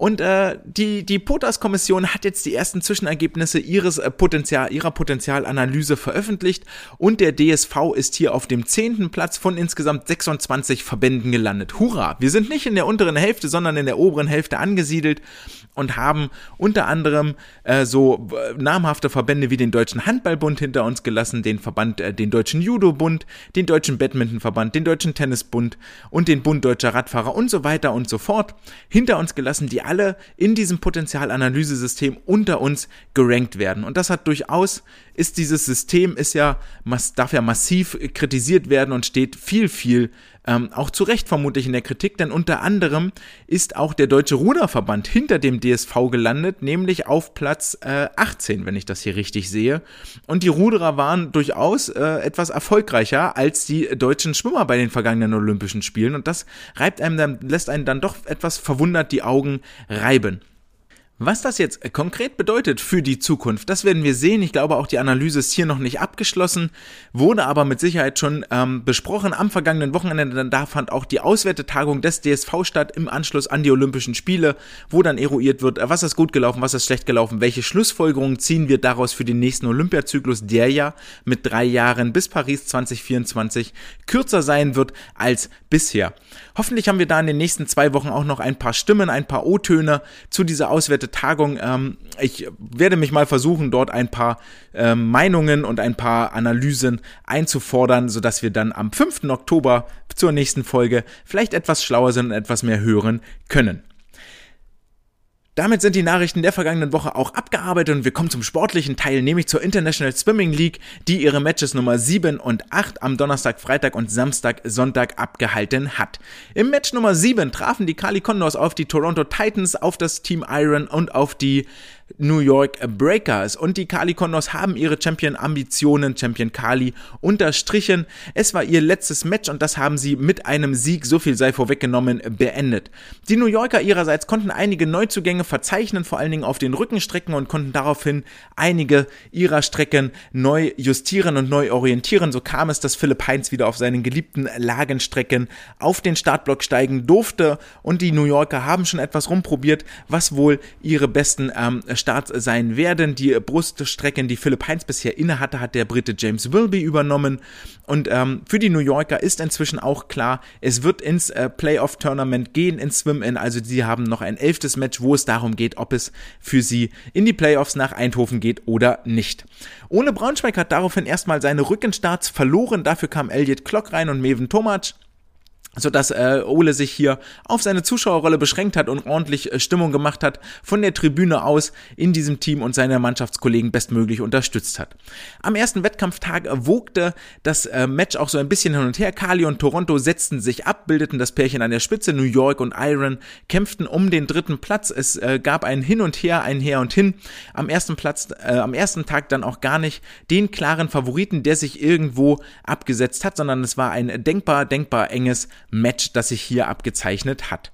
Und äh, die, die POTAS-Kommission hat jetzt die ersten Zwischenergebnisse ihres äh, Potenzial, ihrer Potenzialanalyse veröffentlicht und der DSV ist hier auf dem zehnten Platz von insgesamt 26 Verbänden gelandet. Hurra! Wir sind nicht in der unteren Hälfte, sondern in der oberen Hälfte angesiedelt und haben unter anderem äh, so namhafte Verbände wie den Deutschen Handballbund hinter uns gelassen, den Verband, äh, den Deutschen Judo-Bund, den Deutschen Badmintonverband, den Deutschen Tennisbund und den Bund Deutscher Radfahrer und so weiter und so fort hinter uns gelassen, die alle in diesem Potenzialanalysesystem unter uns gerankt werden. Und das hat durchaus, ist dieses System, ist ja, darf ja massiv kritisiert werden und steht viel, viel ähm, auch zu Recht vermutlich in der Kritik, denn unter anderem ist auch der Deutsche Ruderverband hinter dem DSV gelandet, nämlich auf Platz äh, 18, wenn ich das hier richtig sehe. Und die Ruderer waren durchaus äh, etwas erfolgreicher als die deutschen Schwimmer bei den vergangenen Olympischen Spielen und das reibt einem dann, lässt einen dann doch etwas verwundert die Augen reiben. Was das jetzt konkret bedeutet für die Zukunft, das werden wir sehen. Ich glaube, auch die Analyse ist hier noch nicht abgeschlossen, wurde aber mit Sicherheit schon ähm, besprochen. Am vergangenen Wochenende, da fand auch die Auswertetagung des DSV statt im Anschluss an die Olympischen Spiele, wo dann eruiert wird, äh, was ist gut gelaufen, was ist schlecht gelaufen, welche Schlussfolgerungen ziehen wir daraus für den nächsten Olympiazyklus, der ja mit drei Jahren bis Paris 2024 kürzer sein wird als bisher. Hoffentlich haben wir da in den nächsten zwei Wochen auch noch ein paar Stimmen, ein paar O-Töne zu dieser Auswertetagung. Ähm, ich werde mich mal versuchen, dort ein paar ähm, Meinungen und ein paar Analysen einzufordern, sodass wir dann am 5. Oktober zur nächsten Folge vielleicht etwas schlauer sind und etwas mehr hören können. Damit sind die Nachrichten der vergangenen Woche auch abgearbeitet und wir kommen zum sportlichen Teil, nämlich zur International Swimming League, die ihre Matches Nummer 7 und 8 am Donnerstag, Freitag und Samstag, Sonntag abgehalten hat. Im Match Nummer 7 trafen die Cali Condors auf die Toronto Titans, auf das Team Iron und auf die New York Breakers. Und die Kali Condors haben ihre Champion-Ambitionen, Champion Kali, unterstrichen. Es war ihr letztes Match und das haben sie mit einem Sieg, so viel sei vorweggenommen, beendet. Die New Yorker ihrerseits konnten einige Neuzugänge verzeichnen, vor allen Dingen auf den Rückenstrecken und konnten daraufhin einige ihrer Strecken neu justieren und neu orientieren. So kam es, dass Philipp Heinz wieder auf seinen geliebten Lagenstrecken auf den Startblock steigen durfte und die New Yorker haben schon etwas rumprobiert, was wohl ihre besten ähm, Starts sein werden. Die Bruststrecken, die Philipp Heinz bisher inne hatte, hat der Brite James Wilby übernommen. Und ähm, für die New Yorker ist inzwischen auch klar, es wird ins äh, Playoff-Tournament gehen, ins Swim-In. Also sie haben noch ein elftes Match, wo es darum geht, ob es für sie in die Playoffs nach Eindhoven geht oder nicht. Ohne Braunschweig hat daraufhin erstmal seine Rückenstarts verloren. Dafür kam Elliot Klock rein und Meven Tomac so dass äh, Ole sich hier auf seine Zuschauerrolle beschränkt hat und ordentlich äh, Stimmung gemacht hat von der Tribüne aus in diesem Team und seine Mannschaftskollegen bestmöglich unterstützt hat. Am ersten Wettkampftag wogte das äh, Match auch so ein bisschen hin und her. Kali und Toronto setzten sich ab, bildeten das Pärchen an der Spitze. New York und Iron kämpften um den dritten Platz. Es äh, gab ein Hin und Her, ein Her und Hin. Am ersten Platz, äh, am ersten Tag dann auch gar nicht den klaren Favoriten, der sich irgendwo abgesetzt hat, sondern es war ein denkbar, denkbar enges Match, das sich hier abgezeichnet hat.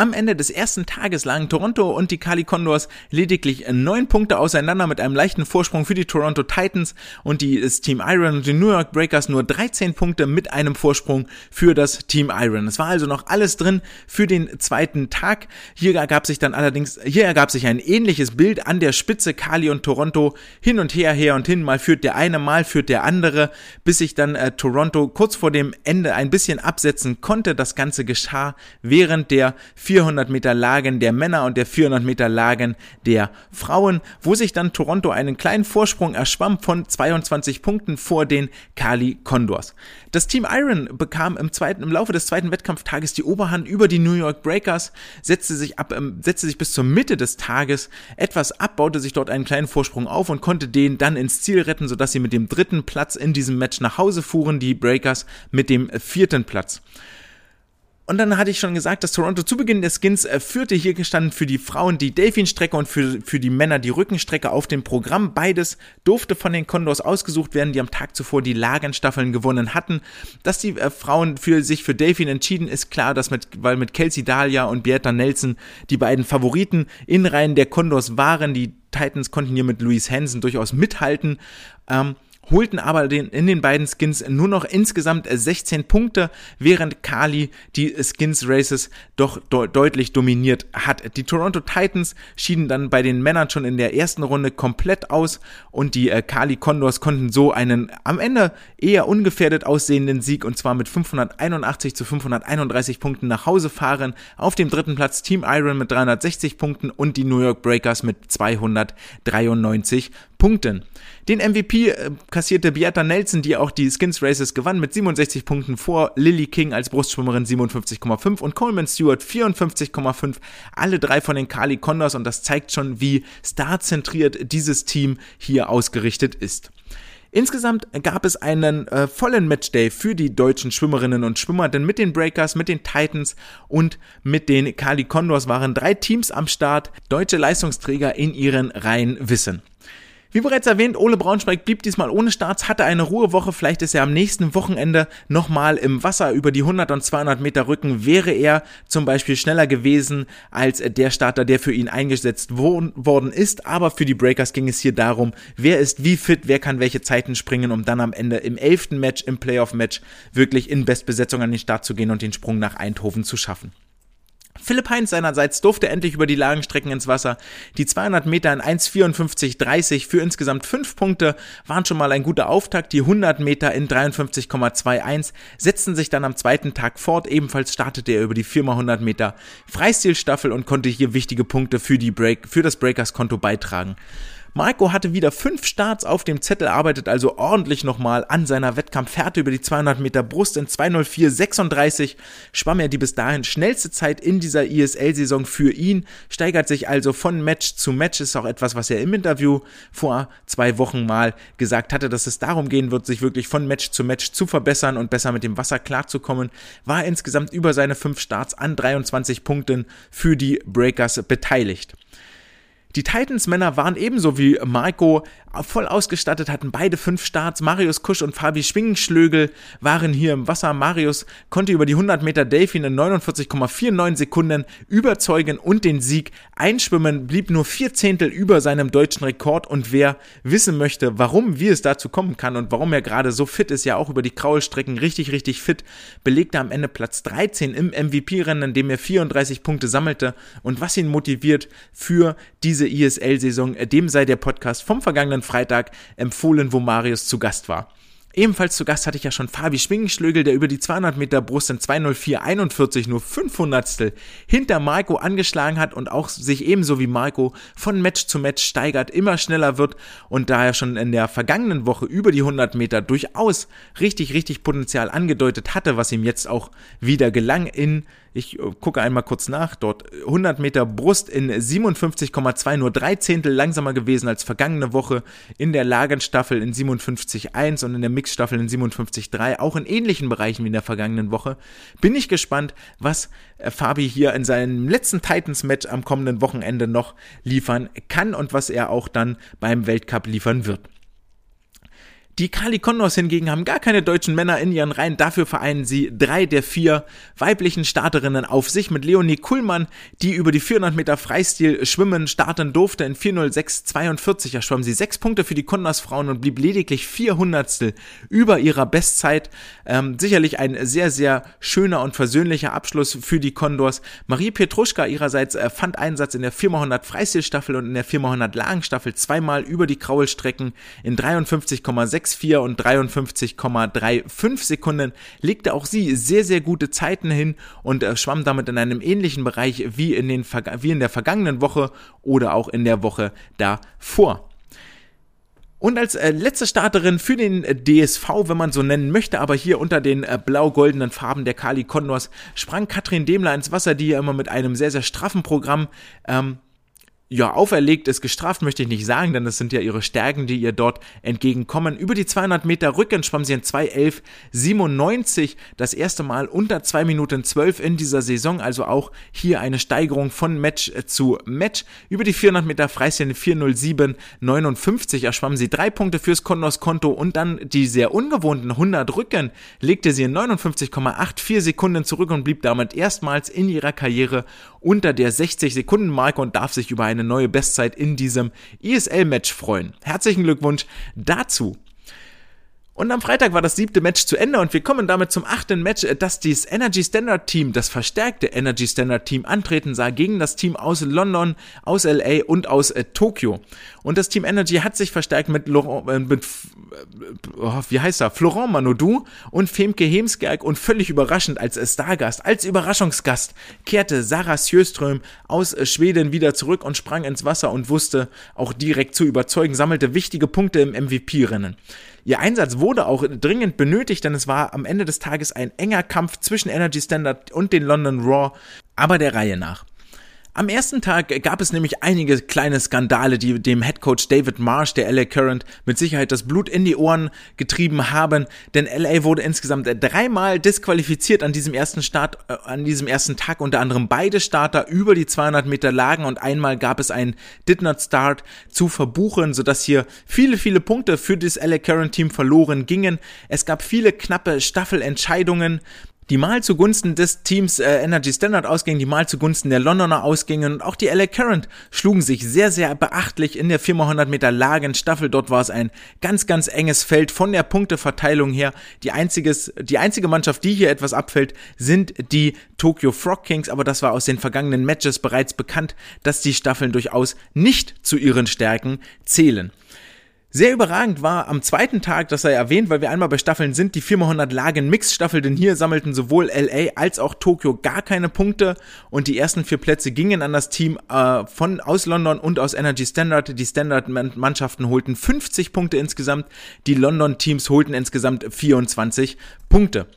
Am Ende des ersten Tages lagen Toronto und die Cali Condors lediglich neun Punkte auseinander mit einem leichten Vorsprung für die Toronto Titans und die, das Team Iron und die New York Breakers nur 13 Punkte mit einem Vorsprung für das Team Iron. Es war also noch alles drin für den zweiten Tag. Hier ergab sich dann allerdings, hier ergab sich ein ähnliches Bild an der Spitze Cali und Toronto hin und her, her und hin. Mal führt der eine, mal führt der andere, bis sich dann äh, Toronto kurz vor dem Ende ein bisschen absetzen konnte. Das Ganze geschah während der 400 Meter Lagen der Männer und der 400 Meter Lagen der Frauen, wo sich dann Toronto einen kleinen Vorsprung erschwamm von 22 Punkten vor den Kali Condors. Das Team Iron bekam im zweiten, im Laufe des zweiten Wettkampftages die Oberhand über die New York Breakers, setzte sich ab, ähm, setzte sich bis zur Mitte des Tages etwas ab, baute sich dort einen kleinen Vorsprung auf und konnte den dann ins Ziel retten, sodass sie mit dem dritten Platz in diesem Match nach Hause fuhren, die Breakers mit dem vierten Platz. Und dann hatte ich schon gesagt, dass Toronto zu Beginn des Skins äh, führte. Hier gestanden für die Frauen die Delfin-Strecke und für, für die Männer die Rückenstrecke auf dem Programm. Beides durfte von den Condors ausgesucht werden, die am Tag zuvor die Lagenstaffeln gewonnen hatten. Dass die äh, Frauen für sich für Delfin entschieden, ist klar, dass mit, weil mit Kelsey Dahlia und Beata Nelson die beiden Favoriten in Reihen der Condors waren. Die Titans konnten hier mit Louise Hansen durchaus mithalten. Ähm, holten aber den, in den beiden Skins nur noch insgesamt 16 Punkte, während Kali die Skins Races doch de deutlich dominiert hat. Die Toronto Titans schieden dann bei den Männern schon in der ersten Runde komplett aus und die äh, Kali Condors konnten so einen am Ende eher ungefährdet aussehenden Sieg und zwar mit 581 zu 531 Punkten nach Hause fahren. Auf dem dritten Platz Team Iron mit 360 Punkten und die New York Breakers mit 293 Punkten. Den MVP äh, kassierte Beata Nelson, die auch die Skins Races gewann, mit 67 Punkten vor Lily King als Brustschwimmerin 57,5 und Coleman Stewart 54,5. Alle drei von den Kali Condors und das zeigt schon, wie starzentriert dieses Team hier ausgerichtet ist. Insgesamt gab es einen äh, vollen Matchday für die deutschen Schwimmerinnen und Schwimmer, denn mit den Breakers, mit den Titans und mit den Kali Condors waren drei Teams am Start, deutsche Leistungsträger in ihren Reihen wissen. Wie bereits erwähnt, Ole Braunschweig blieb diesmal ohne Starts, hatte eine Ruhewoche. Vielleicht ist er am nächsten Wochenende nochmal im Wasser über die 100 und 200 Meter Rücken. Wäre er zum Beispiel schneller gewesen als der Starter, der für ihn eingesetzt worden ist. Aber für die Breakers ging es hier darum, wer ist wie fit, wer kann welche Zeiten springen, um dann am Ende im elften Match, im Playoff-Match, wirklich in Bestbesetzung an den Start zu gehen und den Sprung nach Eindhoven zu schaffen. Philipp Heinz seinerseits durfte endlich über die Lagenstrecken ins Wasser. Die 200 Meter in 1,54,30 für insgesamt 5 Punkte waren schon mal ein guter Auftakt. Die 100 Meter in 53,21 setzten sich dann am zweiten Tag fort. Ebenfalls startete er über die 4x100 Meter Freistilstaffel und konnte hier wichtige Punkte für, die Break, für das Breakers-Konto beitragen. Marco hatte wieder fünf Starts auf dem Zettel, arbeitet also ordentlich nochmal an seiner Wettkampffährte über die 200 Meter Brust in 204,36. Schwamm er die bis dahin schnellste Zeit in dieser ISL-Saison für ihn, steigert sich also von Match zu Match, ist auch etwas, was er im Interview vor zwei Wochen mal gesagt hatte, dass es darum gehen wird, sich wirklich von Match zu Match zu verbessern und besser mit dem Wasser klarzukommen, war insgesamt über seine fünf Starts an 23 Punkten für die Breakers beteiligt. Die Titans-Männer waren ebenso wie Marco voll ausgestattet, hatten beide fünf Starts. Marius Kusch und Fabi Schwingenschlögel waren hier im Wasser. Marius konnte über die 100 Meter Delfin in 49,49 Sekunden überzeugen und den Sieg einschwimmen, blieb nur vier Zehntel über seinem deutschen Rekord. Und wer wissen möchte, warum, wie es dazu kommen kann und warum er gerade so fit ist, ja auch über die Kraulstrecken richtig, richtig fit, belegte am Ende Platz 13 im MVP-Rennen, in dem er 34 Punkte sammelte. Und was ihn motiviert für diese diese ISL-Saison, äh, dem sei der Podcast vom vergangenen Freitag empfohlen, wo Marius zu Gast war. Ebenfalls zu Gast hatte ich ja schon Fabi Schwingenschlögel, der über die 200 Meter Brust in 204,41 nur 500 hinter Marco angeschlagen hat und auch sich ebenso wie Marco von Match zu Match steigert, immer schneller wird und daher schon in der vergangenen Woche über die 100 Meter durchaus richtig, richtig Potenzial angedeutet hatte, was ihm jetzt auch wieder gelang in ich äh, gucke einmal kurz nach. Dort 100 Meter Brust in 57,2, nur drei Zehntel langsamer gewesen als vergangene Woche. In der Lagenstaffel in 57,1 und in der Mixstaffel in 57,3. Auch in ähnlichen Bereichen wie in der vergangenen Woche. Bin ich gespannt, was äh, Fabi hier in seinem letzten Titans-Match am kommenden Wochenende noch liefern kann und was er auch dann beim Weltcup liefern wird. Die Kali Condors hingegen haben gar keine deutschen Männer in ihren Reihen. Dafür vereinen sie drei der vier weiblichen Starterinnen auf sich mit Leonie Kuhlmann, die über die 400 Meter Freistil schwimmen starten durfte. In 406,42 erschwamm sie sechs Punkte für die Condors Frauen und blieb lediglich 400 über ihrer Bestzeit. Ähm, sicherlich ein sehr, sehr schöner und versöhnlicher Abschluss für die Condors. Marie Petruschka ihrerseits äh, fand Einsatz in der 4x100 Freistilstaffel und in der 4x100 Lagenstaffel zweimal über die Kraulstrecken in 53,6 6,4 und 53,35 Sekunden legte auch sie sehr, sehr gute Zeiten hin und äh, schwamm damit in einem ähnlichen Bereich wie in, den, wie in der vergangenen Woche oder auch in der Woche davor. Und als äh, letzte Starterin für den äh, DSV, wenn man so nennen möchte, aber hier unter den blau-goldenen Farben der Kali Condors, sprang Katrin Demler ins Wasser, die ja immer mit einem sehr, sehr straffen Programm ähm, ja, auferlegt ist, gestraft möchte ich nicht sagen, denn das sind ja ihre Stärken, die ihr dort entgegenkommen. Über die 200 Meter Rücken schwamm sie in 2.11.97, das erste Mal unter 2 Minuten 12 in dieser Saison, also auch hier eine Steigerung von Match zu Match. Über die 400 Meter Freistil 4.07.59 erschwamm sie drei Punkte fürs Condors Konto und dann die sehr ungewohnten 100 Rücken legte sie in 59,84 Sekunden zurück und blieb damit erstmals in ihrer Karriere unter der 60 Sekunden Marke und darf sich über eine neue Bestzeit in diesem ESL-Match freuen. Herzlichen Glückwunsch dazu. Und am Freitag war das siebte Match zu Ende und wir kommen damit zum achten Match, das das Energy Standard Team, das verstärkte Energy Standard Team antreten sah gegen das Team aus London, aus LA und aus äh, Tokio. Und das Team Energy hat sich verstärkt mit, Laurent, äh, mit oh, wie heißt er, Florent Manodou und Femke Hemskerk und völlig überraschend als Stargast, als Überraschungsgast kehrte Sarah Sjöström aus äh, Schweden wieder zurück und sprang ins Wasser und wusste auch direkt zu überzeugen, sammelte wichtige Punkte im MVP-Rennen. Ihr Einsatz wurde auch dringend benötigt, denn es war am Ende des Tages ein enger Kampf zwischen Energy Standard und den London Raw, aber der Reihe nach. Am ersten Tag gab es nämlich einige kleine Skandale, die dem Headcoach David Marsh der LA Current mit Sicherheit das Blut in die Ohren getrieben haben, denn LA wurde insgesamt dreimal disqualifiziert an diesem ersten Start, äh, an diesem ersten Tag, unter anderem beide Starter über die 200 Meter lagen und einmal gab es einen Did Not Start zu verbuchen, sodass hier viele, viele Punkte für das LA Current Team verloren gingen. Es gab viele knappe Staffelentscheidungen, die mal zugunsten des Teams äh, Energy Standard ausgingen, die mal zugunsten der Londoner ausgingen und auch die LA Current schlugen sich sehr, sehr beachtlich in der 4x100 Meter Lagenstaffel. Dort war es ein ganz, ganz enges Feld von der Punkteverteilung her. Die, einziges, die einzige Mannschaft, die hier etwas abfällt, sind die Tokyo Frog Kings, aber das war aus den vergangenen Matches bereits bekannt, dass die Staffeln durchaus nicht zu ihren Stärken zählen. Sehr überragend war am zweiten Tag, das sei erwähnt, weil wir einmal bei Staffeln sind, die 4x100 Lagen Mixstaffel, denn hier sammelten sowohl LA als auch Tokio gar keine Punkte und die ersten vier Plätze gingen an das Team äh, von aus London und aus Energy Standard. Die Standard-Mannschaften holten 50 Punkte insgesamt, die London-Teams holten insgesamt 24 Punkte.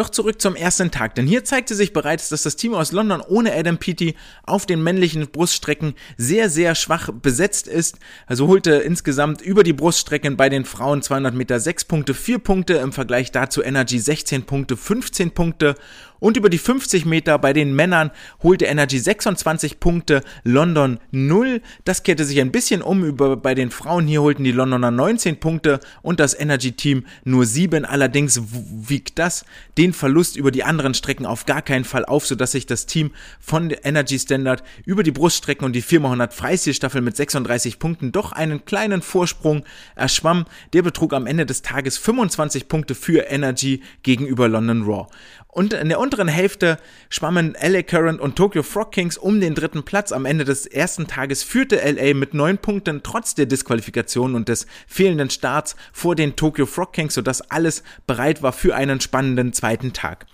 Doch zurück zum ersten Tag, denn hier zeigte sich bereits, dass das Team aus London ohne Adam Peaty auf den männlichen Bruststrecken sehr, sehr schwach besetzt ist. Also holte insgesamt über die Bruststrecken bei den Frauen 200 Meter 6 Punkte, 4 Punkte, im Vergleich dazu Energy 16 Punkte, 15 Punkte Und über die 50 Meter bei den Männern holte Energy 26 Punkte, London 0. Das kehrte sich ein bisschen um. Über, bei den Frauen hier holten die Londoner 19 Punkte und das Energy-Team nur 7. Allerdings wiegt das den Verlust über die anderen Strecken auf gar keinen Fall auf, sodass sich das Team von Energy Standard über die Bruststrecken und die 4x100 Freistilstaffel mit 36 Punkten doch einen kleinen Vorsprung erschwamm. Der betrug am Ende des Tages 25 Punkte für Energy gegenüber London Raw. Und in der unteren Hälfte schwammen LA Current und Tokyo Frog Kings um den dritten Platz. Am Ende des ersten Tages führte LA mit neun Punkten trotz der Disqualifikation und des fehlenden Starts vor den Tokyo Frog Kings, sodass alles bereit war für einen spannenden zweiten Tag.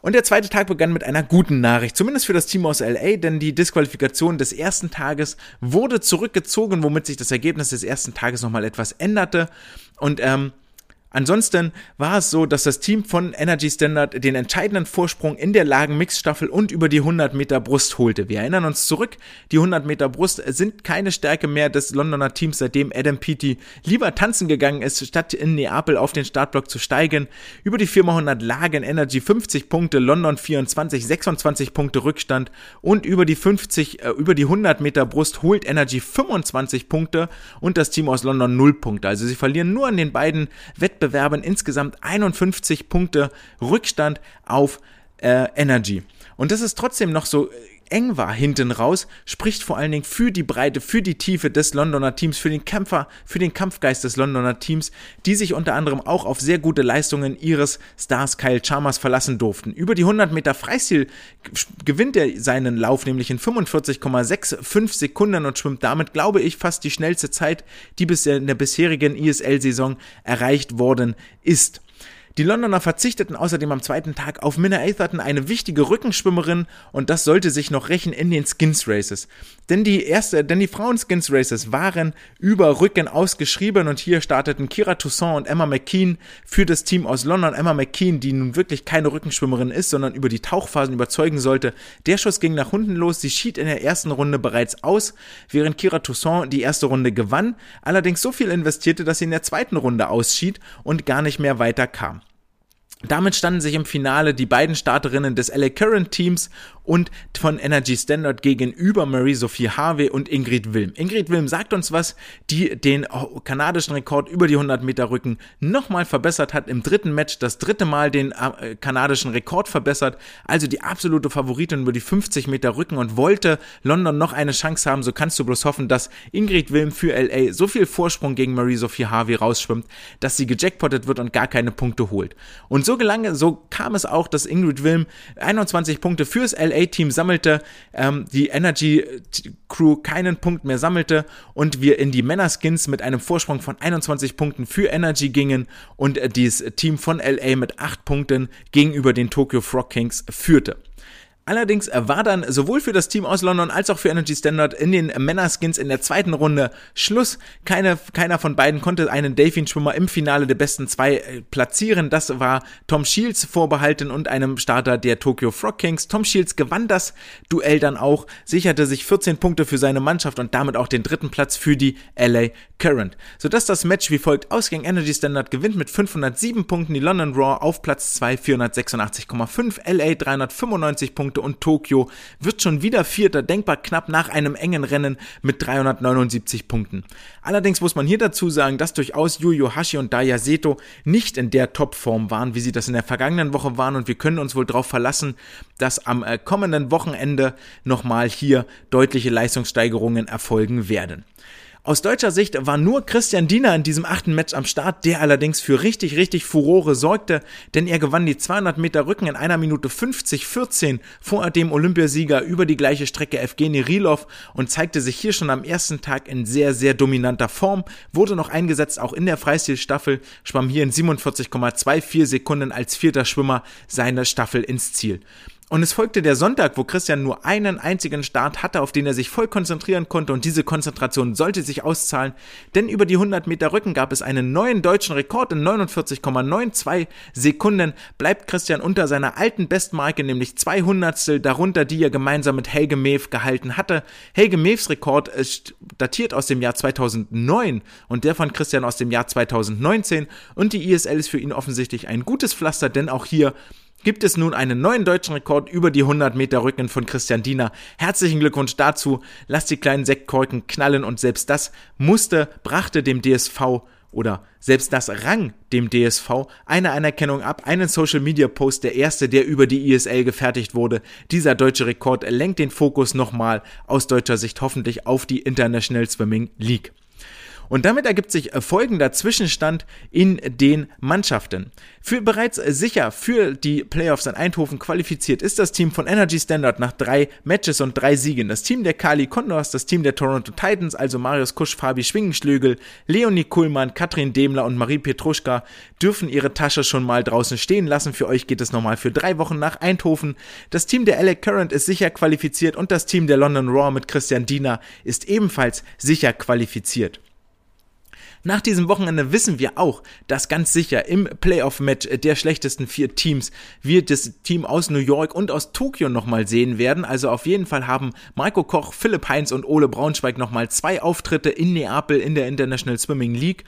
Und der zweite Tag begann mit einer guten Nachricht, zumindest für das Team aus LA, denn die Disqualifikation des ersten Tages wurde zurückgezogen, womit sich das Ergebnis des ersten Tages nochmal etwas änderte. Und ähm, Ansonsten war es so, dass das Team von Energy Standard den entscheidenden Vorsprung in der Lagen-Mix-Staffel und über die 100 Meter Brust holte. Wir erinnern uns zurück, die 100 Meter Brust sind keine Stärke mehr des Londoner Teams, seitdem Adam Peaty lieber tanzen gegangen ist, statt in Neapel auf den Startblock zu steigen. Über die 4x100 Lagen Energy 50 Punkte, London 24, 26 Punkte Rückstand und über die 50, äh, über die 100 Meter Brust holt Energy 25 Punkte und das Team aus London 0 Punkte. Also sie verlieren nur an den beiden Wettbewerben Wettbewerben insgesamt 51 Punkte Rückstand auf äh, Energy. Und das ist trotzdem noch so eng war hinten raus, spricht vor allen Dingen für die Breite, für die Tiefe des Londoner Teams, für den Kämpfer, für den Kampfgeist des Londoner Teams, die sich unter anderem auch auf sehr gute Leistungen ihres Stars Kyle Chalmers verlassen durften. Über die 100 Meter Freistil gewinnt er seinen Lauf nämlich in 45,65 Sekunden und schwimmt damit, glaube ich, fast die schnellste Zeit, die bisher in der bisherigen ISL-Saison erreicht worden ist. Die Londoner verzichteten außerdem am zweiten Tag auf Minna Atherton, eine wichtige Rückenschwimmerin, und das sollte sich noch rächen in den Skins Races. Denn die erste, denn die Frauen Skins Races waren über Rücken ausgeschrieben und hier starteten Kira Toussaint und Emma McKean für das Team aus London. Emma McKean, die nun wirklich keine Rückenschwimmerin ist, sondern über die Tauchphasen überzeugen sollte. Der Schuss ging nach unten los. Sie schied in der ersten Runde bereits aus, während Kira Toussaint die erste Runde gewann, allerdings so viel investierte, dass sie in der zweiten Runde ausschied und gar nicht mehr weiter kam. Damit standen sich im Finale die beiden Starterinnen des LA Current Teams und von Energy Standard gegenüber Marie-Sophie Harvey und Ingrid Wilm. Ingrid Wilm sagt uns was, die den kanadischen Rekord über die 100 Meter Rücken nochmal verbessert hat im dritten Match, das dritte Mal den äh, kanadischen Rekord verbessert, also die absolute Favoritin über die 50 Meter Rücken und wollte London noch eine Chance haben, so kannst du bloß hoffen, dass Ingrid Wilm für LA so viel Vorsprung gegen Marie-Sophie Harvey rausschwimmt, dass sie gejackpottet wird und gar keine Punkte holt. Und so gelang, so kam es auch, dass Ingrid Wilm 21 Punkte fürs LA-Team sammelte, ähm, die Energy Crew keinen Punkt mehr sammelte und wir in die Männerskins mit einem Vorsprung von 21 Punkten für Energy gingen und äh, dieses Team von LA mit 8 Punkten gegenüber den Tokyo Frog Kings führte. Allerdings war dann sowohl für das Team aus London als auch für Energy Standard in den Männerskins in der zweiten Runde Schluss. Keine, keiner von beiden konnte einen Delfin-Schwimmer im Finale der besten zwei äh, platzieren. Das war Tom Shields vorbehalten und einem Starter der Tokyo Frog Kings. Tom Shields gewann das Duell dann auch, sicherte sich 14 Punkte für seine Mannschaft und damit auch den dritten Platz für die LA Current. Sodass das Match wie folgt ausging. Energy Standard gewinnt mit 507 Punkten die London Raw auf Platz 2 486,5, LA 395 Punkte Punkte und Tokio wird schon wieder Vierter, denkbar knapp nach einem engen Rennen mit 379 Punkten. Allerdings muss man hier dazu sagen, dass durchaus Yu Yohashi und Daya Seto nicht in der Topform waren, wie sie das in der vergangenen Woche waren und wir können uns wohl darauf verlassen, dass am äh, kommenden Wochenende nochmal hier deutliche Leistungssteigerungen erfolgen werden. Aus deutscher Sicht war nur Christian Diener in diesem achten Match am Start, der allerdings für richtig, richtig Furore sorgte, denn er gewann die 200 Meter Rücken in einer Minute 50-14 vor dem Olympiasieger über die gleiche Strecke Evgeny Rilov und zeigte sich hier schon am ersten Tag in sehr, sehr dominanter Form, wurde noch eingesetzt auch in der Freistilstaffel, schwamm hier in 47,24 Sekunden als vierter Schwimmer seine Staffel ins Ziel. Und es folgte der Sonntag, wo Christian nur einen einzigen Start hatte, auf den er sich voll konzentrieren konnte. Und diese Konzentration sollte sich auszahlen, denn über die 100 Meter Rücken gab es einen neuen deutschen Rekord in 49,92 Sekunden, bleibt Christian unter seiner alten Bestmarke, nämlich 200 darunter, die er gemeinsam mit Helge Mew gehalten hatte. Helge Mews Rekord ist datiert aus dem Jahr 2009 und der von Christian aus dem Jahr 2019 und die ISL ist für ihn offensichtlich ein gutes Pflaster, denn auch hier gibt es nun einen neuen deutschen Rekord über die 100 Meter Rücken von Christian Diener. Herzlichen Glückwunsch dazu. Lasst die kleinen Sektkorken knallen und selbst das musste, brachte dem DSV oder selbst das rang dem DSV eine Anerkennung ab, einen Social Media Post, der erste, der über die ISL gefertigt wurde. Dieser deutsche Rekord lenkt den Fokus nochmal aus deutscher Sicht hoffentlich auf die International Swimming League. Und damit ergibt sich folgender Zwischenstand in den Mannschaften. Für bereits sicher für die Playoffs in Eindhoven qualifiziert ist das Team von Energy Standard nach drei Matches und drei Siegen. Das Team der Kali Condors, das Team der Toronto Titans, also Marius Kusch, Fabi Schwingenschlögel, Leonie Kuhlmann, Katrin Demler und Marie Petruschka dürfen ihre Tasche schon mal draußen stehen lassen. Für euch geht es nochmal für drei Wochen nach Eindhoven. Das Team der LA Current ist sicher qualifiziert und das Team der London Raw mit Christian Diener ist ebenfalls sicher qualifiziert. Nach diesem Wochenende wissen wir auch, dass ganz sicher im Playoff-Match der schlechtesten vier Teams wir das Team aus New York und aus Tokio nochmal sehen werden. Also auf jeden Fall haben Marco Koch, Philipp Heinz und Ole Braunschweig nochmal zwei Auftritte in Neapel in der International Swimming League.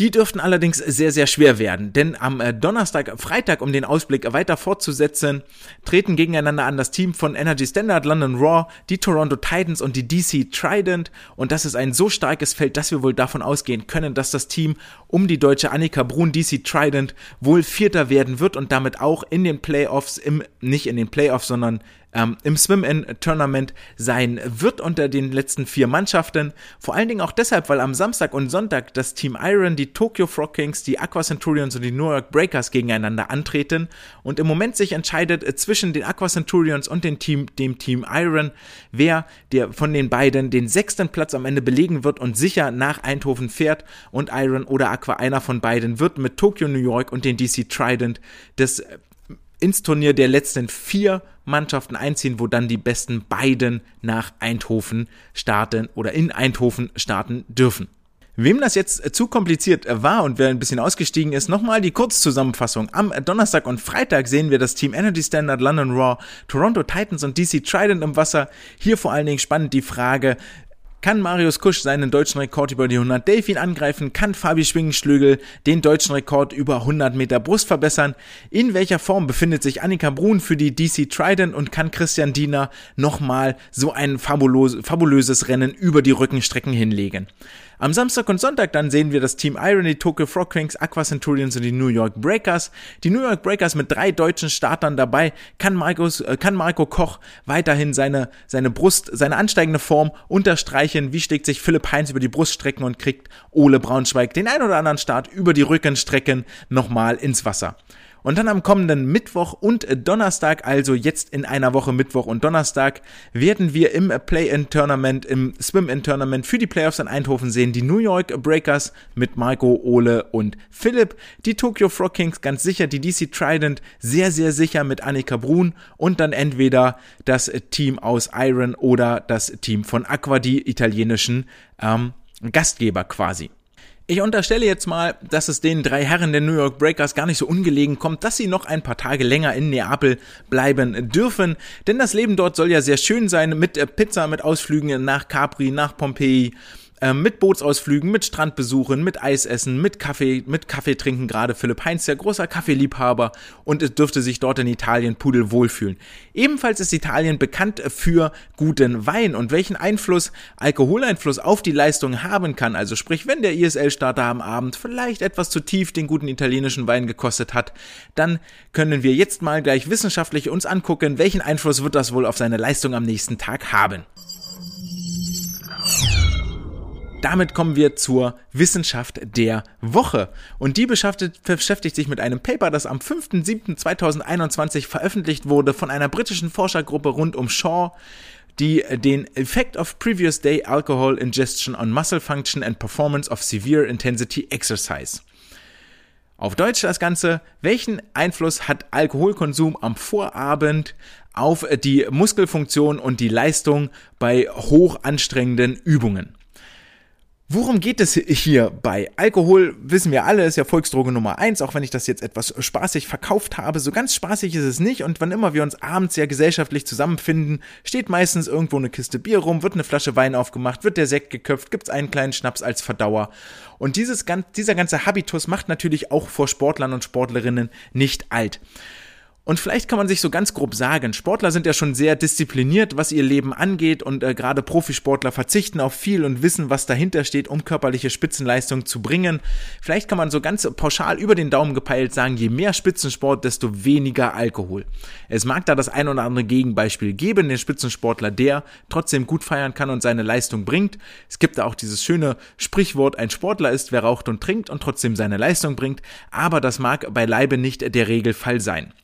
Die dürften allerdings sehr, sehr schwer werden, denn am äh, Donnerstag, Freitag, um den Ausblick weiter fortzusetzen, treten gegeneinander an das Team von Energy Standard London Raw, die Toronto Titans und die DC Trident. Und das ist ein so starkes Feld, dass wir wohl davon ausgehen können, dass das Team um die deutsche Annika Brun DC Trident wohl Vierter werden wird und damit auch in den Playoffs, im, nicht in den Playoffs, sondern ähm, im Swim-In-Tournament sein wird unter den letzten vier Mannschaften. Vor allen Dingen auch deshalb, weil am Samstag und Sonntag das Team Iron, die Tokyo Frog Kings, die Aqua Centurions und die New York Breakers gegeneinander antreten und im Moment sich entscheidet zwischen den Aqua Centurions und dem Team, dem Team Iron, wer der von den beiden den sechsten Platz am Ende belegen wird und sicher nach Eindhoven fährt und Iron oder Aqua einer von beiden wird mit Tokyo New York und den DC Trident äh, ins Turnier der letzten vier Mannschaften einziehen, wo dann die besten beiden nach Eindhoven starten oder in Eindhoven starten dürfen. Wem das jetzt zu kompliziert war und wer ein bisschen ausgestiegen ist, nochmal die Kurzzusammenfassung. Am Donnerstag und Freitag sehen wir das Team Energy Standard, London Raw, Toronto Titans und DC Trident im Wasser. Hier vor allen Dingen spannend die Frage, kann Marius Kusch seinen deutschen Rekord über die 100 Delfin angreifen? Kann Fabi Schwingenschlögel den deutschen Rekord über 100 Meter Brust verbessern? In welcher Form befindet sich Annika Brun für die DC Trident und kann Christian Diener nochmal so ein fabulöses Rennen über die Rückenstrecken hinlegen? Am Samstag und Sonntag dann sehen wir das Team Iron, die Tokyo Frog Kings, Aqua Centurions und die New York Breakers. Die New York Breakers mit drei deutschen Startern dabei. Kann, Marcos, äh, kann Marco Koch weiterhin seine, seine Brust, seine ansteigende Form unterstreichen? Wie schlägt sich Philipp Heinz über die Bruststrecken und kriegt Ole Braunschweig den ein oder anderen Start über die Rückenstrecken nochmal ins Wasser? Und dann am kommenden Mittwoch und Donnerstag, also jetzt in einer Woche Mittwoch und Donnerstag, werden wir im Play-In-Tournament, im Swim-In-Tournament für die Playoffs in Eindhoven sehen. Die New York Breakers mit Marco, Ole und Philipp. Die Tokyo Frog Kings ganz sicher. Die DC Trident sehr, sehr sicher mit Annika Brun. Und dann entweder das Team aus Iron oder das Team von Aqua, die italienischen ähm, Gastgeber quasi. Ich unterstelle jetzt mal, dass es den drei Herren der New York Breakers gar nicht so ungelegen kommt, dass sie noch ein paar Tage länger in Neapel bleiben dürfen, denn das Leben dort soll ja sehr schön sein mit äh, Pizza, mit Ausflügen nach Capri, nach Pompeji ähm, mit Bootsausflügen, mit Strandbesuchen, mit Eisessen, mit Kaffee, mit Kaffee trinken. Gerade Philipp Heinz, der großer Kaffeeliebhaber und es dürfte sich dort in Italien pudelwohl fühlen. Ebenfalls ist Italien bekannt für guten Wein und welchen Einfluss Alkoholeinfluss auf die Leistung haben kann. Also sprich, wenn der ISL-Starter am Abend vielleicht etwas zu tief den guten italienischen Wein gekostet hat, dann können wir jetzt mal gleich wissenschaftlich uns angucken, welchen Einfluss wird das wohl auf seine Leistung am nächsten Tag haben. Damit kommen wir zur Wissenschaft der Woche. Und die beschäftigt sich mit einem Paper, das am 5.7.2021 veröffentlicht wurde von einer britischen Forschergruppe rund um Shaw, die den Effect of Previous Day Alcohol Ingestion on Muscle Function and Performance of Severe Intensity Exercise. Auf Deutsch das Ganze, welchen Einfluss hat Alkoholkonsum am Vorabend auf die Muskelfunktion und die Leistung bei hoch anstrengenden Übungen? Worum geht es hier bei Alkohol? Wissen wir alle, ist ja Volksdroge Nummer eins, auch wenn ich das jetzt etwas spaßig verkauft habe. So ganz spaßig ist es nicht und wann immer wir uns abends ja gesellschaftlich zusammenfinden, steht meistens irgendwo eine Kiste Bier rum, wird eine Flasche Wein aufgemacht, wird der Sekt geköpft, gibt's einen kleinen Schnaps als Verdauer. Und dieses, dieser ganze Habitus macht natürlich auch vor Sportlern und Sportlerinnen nicht alt. Und vielleicht kann man sich so ganz grob sagen, Sportler sind ja schon sehr diszipliniert, was ihr Leben angeht und äh, gerade Profisportler verzichten auf viel und wissen, was dahinter steht, um körperliche Spitzenleistung zu bringen. Vielleicht kann man so ganz pauschal über den Daumen gepeilt sagen, je mehr Spitzensport, desto weniger Alkohol. Es mag da das ein oder andere Gegenbeispiel geben, den Spitzensportler, der trotzdem gut feiern kann und seine Leistung bringt. Es gibt da auch dieses schöne Sprichwort, ein Sportler ist, wer raucht und trinkt und trotzdem seine Leistung bringt, aber das mag beileibe nicht der Regelfall sein.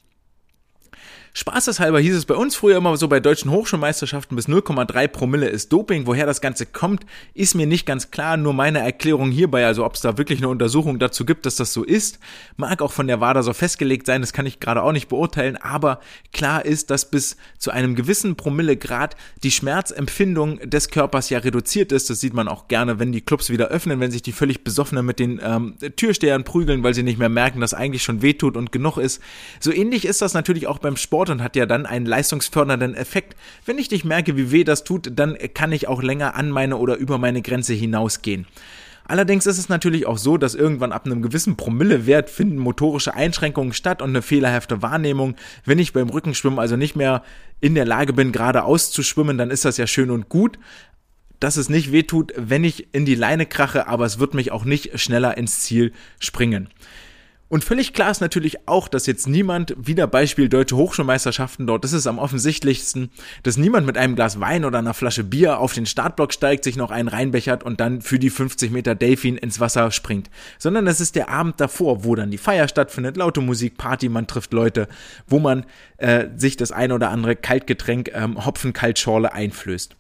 Spaßeshalber hieß es bei uns früher immer so bei deutschen Hochschulmeisterschaften bis 0,3 Promille ist Doping. Woher das Ganze kommt, ist mir nicht ganz klar. Nur meine Erklärung hierbei, also ob es da wirklich eine Untersuchung dazu gibt, dass das so ist, mag auch von der WADA so festgelegt sein. Das kann ich gerade auch nicht beurteilen. Aber klar ist, dass bis zu einem gewissen Promillegrad die Schmerzempfindung des Körpers ja reduziert ist. Das sieht man auch gerne, wenn die Clubs wieder öffnen, wenn sich die völlig besoffenen mit den ähm, Türstehern prügeln, weil sie nicht mehr merken, dass eigentlich schon wehtut und genug ist. So ähnlich ist das natürlich auch beim Sport Sport und hat ja dann einen leistungsfördernden Effekt. Wenn ich nicht merke, wie weh das tut, dann kann ich auch länger an meine oder über meine Grenze hinausgehen. Allerdings ist es natürlich auch so, dass irgendwann ab einem gewissen Promillewert finden motorische Einschränkungen statt und eine fehlerhafte Wahrnehmung. Wenn ich beim Rückenschwimmen also nicht mehr in der Lage bin, geradeaus zu schwimmen, dann ist das ja schön und gut dass es nicht wehtut, wenn ich in die Leine krache, aber es wird mich auch nicht schneller ins Ziel springen. Und völlig klar ist natürlich auch, dass jetzt niemand, wieder Beispiel deutsche Hochschulmeisterschaften dort, das ist am offensichtlichsten, dass niemand mit einem Glas Wein oder einer Flasche Bier auf den Startblock steigt, sich noch einen reinbechert und dann für die 50 Meter Delfin ins Wasser springt. Sondern es ist der Abend davor, wo dann die Feier stattfindet, laute Musik, Party, man trifft Leute, wo man äh, sich das ein oder andere Kaltgetränk, ähm, Hopfen-Kaltschorle einflößt.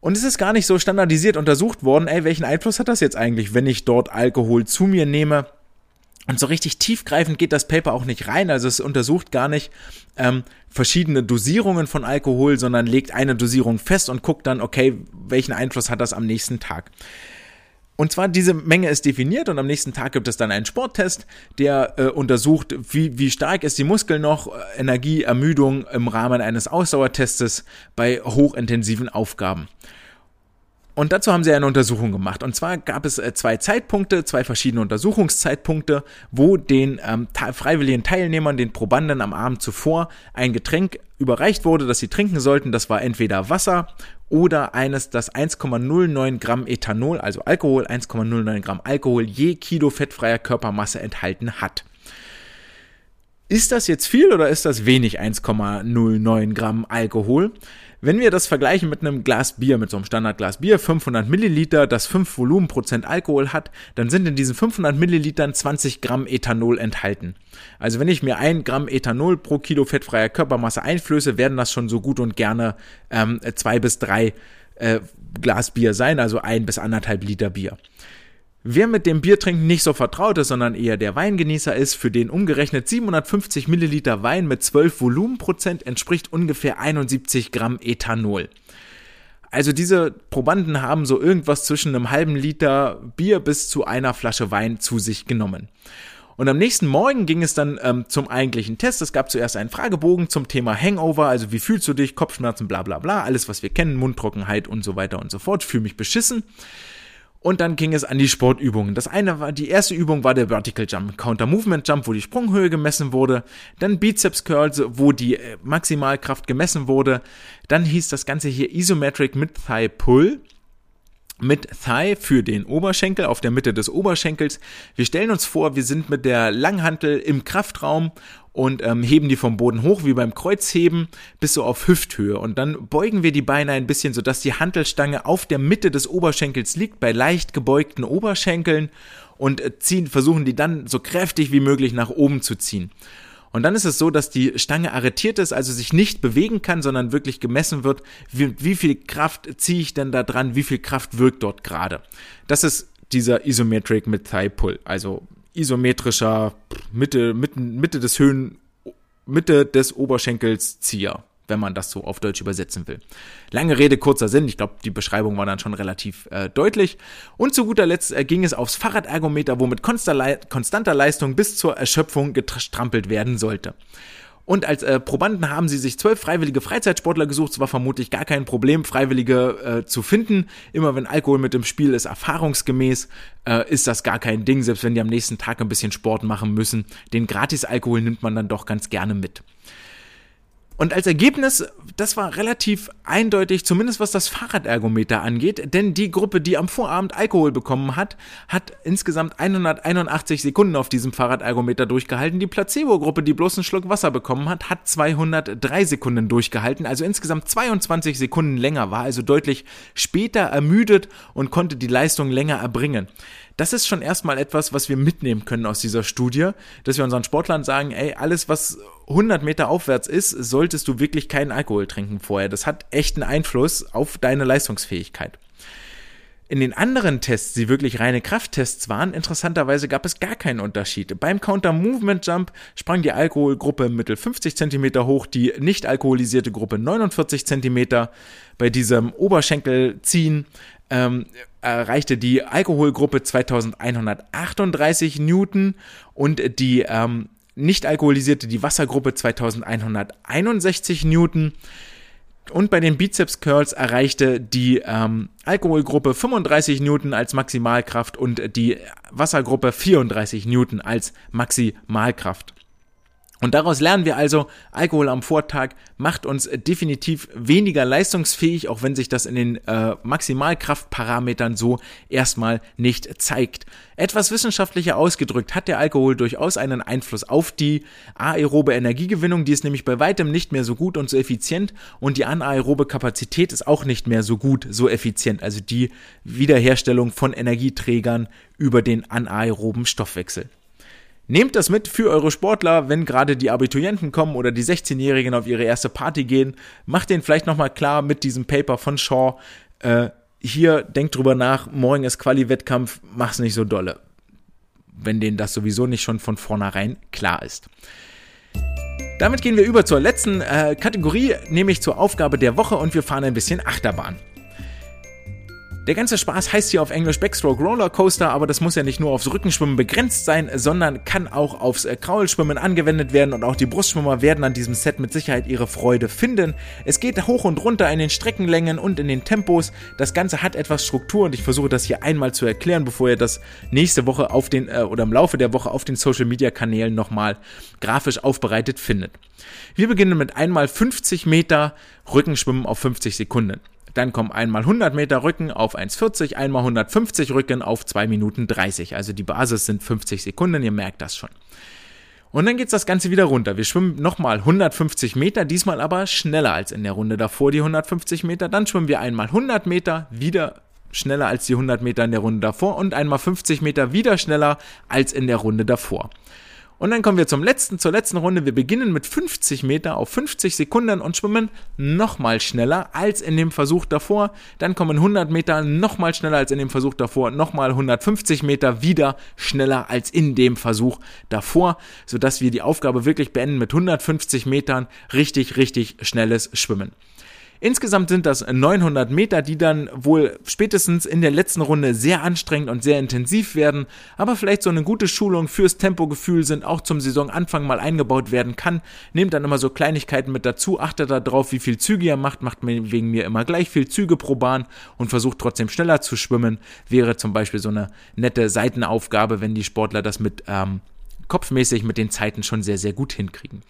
Und es ist gar nicht so standardisiert untersucht worden, ey, welchen Einfluss hat das jetzt eigentlich, wenn ich dort Alkohol zu mir nehme? Und so richtig tiefgreifend geht das Paper auch nicht rein. Also es untersucht gar nicht ähm, verschiedene Dosierungen von Alkohol, sondern legt eine Dosierung fest und guckt dann, okay, welchen Einfluss hat das am nächsten Tag. Und zwar diese Menge ist definiert und am nächsten Tag gibt es dann einen Sporttest, der äh, untersucht, wie, wie stark ist die Muskel noch, Energie, Ermüdung im Rahmen eines Ausdauertestes bei hochintensiven Aufgaben. Und dazu haben sie eine Untersuchung gemacht. Und zwar gab es äh, zwei Zeitpunkte, zwei verschiedene Untersuchungszeitpunkte, wo den ähm, freiwilligen Teilnehmern, den Probanden am Abend zuvor ein Getränk überreicht wurde, das sie trinken sollten. Das war entweder Wasser oder eines, das 1,09 Gramm Ethanol, also Alkohol, 1,09 Gramm Alkohol je Kilo fettfreier Körpermasse enthalten hat. Ist das jetzt viel oder ist das wenig 1,09 Gramm Alkohol? Wenn wir das vergleichen mit einem Glas Bier, mit so einem Standardglas Bier, 500 Milliliter, das 5 Volumenprozent Alkohol hat, dann sind in diesen 500 Millilitern 20 Gramm Ethanol enthalten. Also wenn ich mir ein Gramm Ethanol pro Kilo fettfreier Körpermasse einflöße, werden das schon so gut und gerne ähm, zwei bis drei äh, Glas Bier sein, also ein bis anderthalb Liter Bier. Wer mit dem Biertrinken nicht so vertraut ist, sondern eher der Weingenießer ist, für den umgerechnet 750 Milliliter Wein mit 12 Volumenprozent entspricht ungefähr 71 Gramm Ethanol. Also diese Probanden haben so irgendwas zwischen einem halben Liter Bier bis zu einer Flasche Wein zu sich genommen. Und am nächsten Morgen ging es dann ähm, zum eigentlichen Test. Es gab zuerst einen Fragebogen zum Thema Hangover, also wie fühlst du dich, Kopfschmerzen, bla bla bla, alles was wir kennen, Mundtrockenheit und so weiter und so fort, fühle mich beschissen. Und dann ging es an die Sportübungen. Das eine war, die erste Übung war der Vertical Jump, Counter Movement Jump, wo die Sprunghöhe gemessen wurde. Dann Bizeps Curls, wo die äh, Maximalkraft gemessen wurde. Dann hieß das Ganze hier Isometric mit Thigh Pull mit Thigh für den Oberschenkel auf der Mitte des Oberschenkels. Wir stellen uns vor, wir sind mit der Langhantel im Kraftraum und ähm, heben die vom Boden hoch wie beim Kreuzheben bis so auf Hüfthöhe und dann beugen wir die Beine ein bisschen, sodass die Hantelstange auf der Mitte des Oberschenkels liegt bei leicht gebeugten Oberschenkeln und äh, ziehen, versuchen die dann so kräftig wie möglich nach oben zu ziehen. Und dann ist es so, dass die Stange arretiert ist, also sich nicht bewegen kann, sondern wirklich gemessen wird, wie, wie viel Kraft ziehe ich denn da dran, wie viel Kraft wirkt dort gerade. Das ist dieser Isometric mit Thigh Pull, also isometrischer Mitte, Mitte, Mitte des Höhen, Mitte des Oberschenkels Zieher wenn man das so auf Deutsch übersetzen will. Lange Rede, kurzer Sinn. Ich glaube, die Beschreibung war dann schon relativ äh, deutlich. Und zu guter Letzt äh, ging es aufs Fahrradergometer, womit konstanter Leistung bis zur Erschöpfung gestrampelt werden sollte. Und als äh, Probanden haben sie sich zwölf freiwillige Freizeitsportler gesucht. Es war vermutlich gar kein Problem, Freiwillige äh, zu finden. Immer wenn Alkohol mit im Spiel ist, erfahrungsgemäß, äh, ist das gar kein Ding, selbst wenn die am nächsten Tag ein bisschen Sport machen müssen. Den Gratis-Alkohol nimmt man dann doch ganz gerne mit. Und als Ergebnis, das war relativ eindeutig, zumindest was das Fahrradergometer angeht, denn die Gruppe, die am Vorabend Alkohol bekommen hat, hat insgesamt 181 Sekunden auf diesem Fahrradergometer durchgehalten. Die Placebo-Gruppe, die bloß einen Schluck Wasser bekommen hat, hat 203 Sekunden durchgehalten, also insgesamt 22 Sekunden länger, war also deutlich später ermüdet und konnte die Leistung länger erbringen das ist schon erstmal etwas, was wir mitnehmen können aus dieser Studie, dass wir unseren Sportlern sagen, ey, alles, was 100 Meter aufwärts ist, solltest du wirklich keinen Alkohol trinken vorher. Das hat echten Einfluss auf deine Leistungsfähigkeit. In den anderen Tests, die wirklich reine Krafttests waren, interessanterweise gab es gar keinen Unterschied. Beim Counter Movement Jump sprang die Alkoholgruppe mittel 50 cm hoch, die nicht alkoholisierte Gruppe 49 cm. Bei diesem Oberschenkelziehen ähm, erreichte die Alkoholgruppe 2138 Newton und die ähm, nicht alkoholisierte, die Wassergruppe 2161 Newton. Und bei den Bizeps Curls erreichte die ähm, Alkoholgruppe 35 Newton als Maximalkraft und die Wassergruppe 34 Newton als Maximalkraft. Und daraus lernen wir also, Alkohol am Vortag macht uns definitiv weniger leistungsfähig, auch wenn sich das in den äh, Maximalkraftparametern so erstmal nicht zeigt. Etwas wissenschaftlicher ausgedrückt hat der Alkohol durchaus einen Einfluss auf die aerobe Energiegewinnung, die ist nämlich bei weitem nicht mehr so gut und so effizient und die anaerobe Kapazität ist auch nicht mehr so gut, so effizient, also die Wiederherstellung von Energieträgern über den anaeroben Stoffwechsel. Nehmt das mit für eure Sportler, wenn gerade die Abiturienten kommen oder die 16-Jährigen auf ihre erste Party gehen. Macht den vielleicht nochmal klar mit diesem Paper von Shaw. Äh, hier, denkt drüber nach, morgen ist Quali-Wettkampf, mach's nicht so dolle. Wenn denen das sowieso nicht schon von vornherein klar ist. Damit gehen wir über zur letzten äh, Kategorie, nämlich zur Aufgabe der Woche und wir fahren ein bisschen Achterbahn. Der ganze Spaß heißt hier auf Englisch Backstroke Roller Coaster, aber das muss ja nicht nur aufs Rückenschwimmen begrenzt sein, sondern kann auch aufs äh, Kraulschwimmen angewendet werden und auch die Brustschwimmer werden an diesem Set mit Sicherheit ihre Freude finden. Es geht hoch und runter in den Streckenlängen und in den Tempos. Das Ganze hat etwas Struktur und ich versuche das hier einmal zu erklären, bevor ihr das nächste Woche auf den äh, oder im Laufe der Woche auf den Social Media Kanälen nochmal grafisch aufbereitet findet. Wir beginnen mit einmal 50 Meter Rückenschwimmen auf 50 Sekunden. Dann kommen einmal 100 Meter Rücken auf 1,40, einmal 150 Rücken auf 2 Minuten 30. Also die Basis sind 50 Sekunden, ihr merkt das schon. Und dann geht's das Ganze wieder runter. Wir schwimmen nochmal 150 Meter, diesmal aber schneller als in der Runde davor, die 150 Meter. Dann schwimmen wir einmal 100 Meter, wieder schneller als die 100 Meter in der Runde davor und einmal 50 Meter wieder schneller als in der Runde davor. Und dann kommen wir zum letzten, zur letzten Runde. Wir beginnen mit 50 Meter auf 50 Sekunden und schwimmen nochmal schneller als in dem Versuch davor. Dann kommen 100 Meter nochmal schneller als in dem Versuch davor. Nochmal 150 Meter wieder schneller als in dem Versuch davor, sodass wir die Aufgabe wirklich beenden mit 150 Metern richtig, richtig schnelles Schwimmen. Insgesamt sind das 900 Meter, die dann wohl spätestens in der letzten Runde sehr anstrengend und sehr intensiv werden, aber vielleicht so eine gute Schulung fürs Tempogefühl sind, auch zum Saisonanfang mal eingebaut werden kann. Nehmt dann immer so Kleinigkeiten mit dazu, achtet darauf, wie viel Züge ihr macht, macht wegen mir immer gleich viel Züge pro Bahn und versucht trotzdem schneller zu schwimmen. Wäre zum Beispiel so eine nette Seitenaufgabe, wenn die Sportler das mit ähm, kopfmäßig mit den Zeiten schon sehr, sehr gut hinkriegen.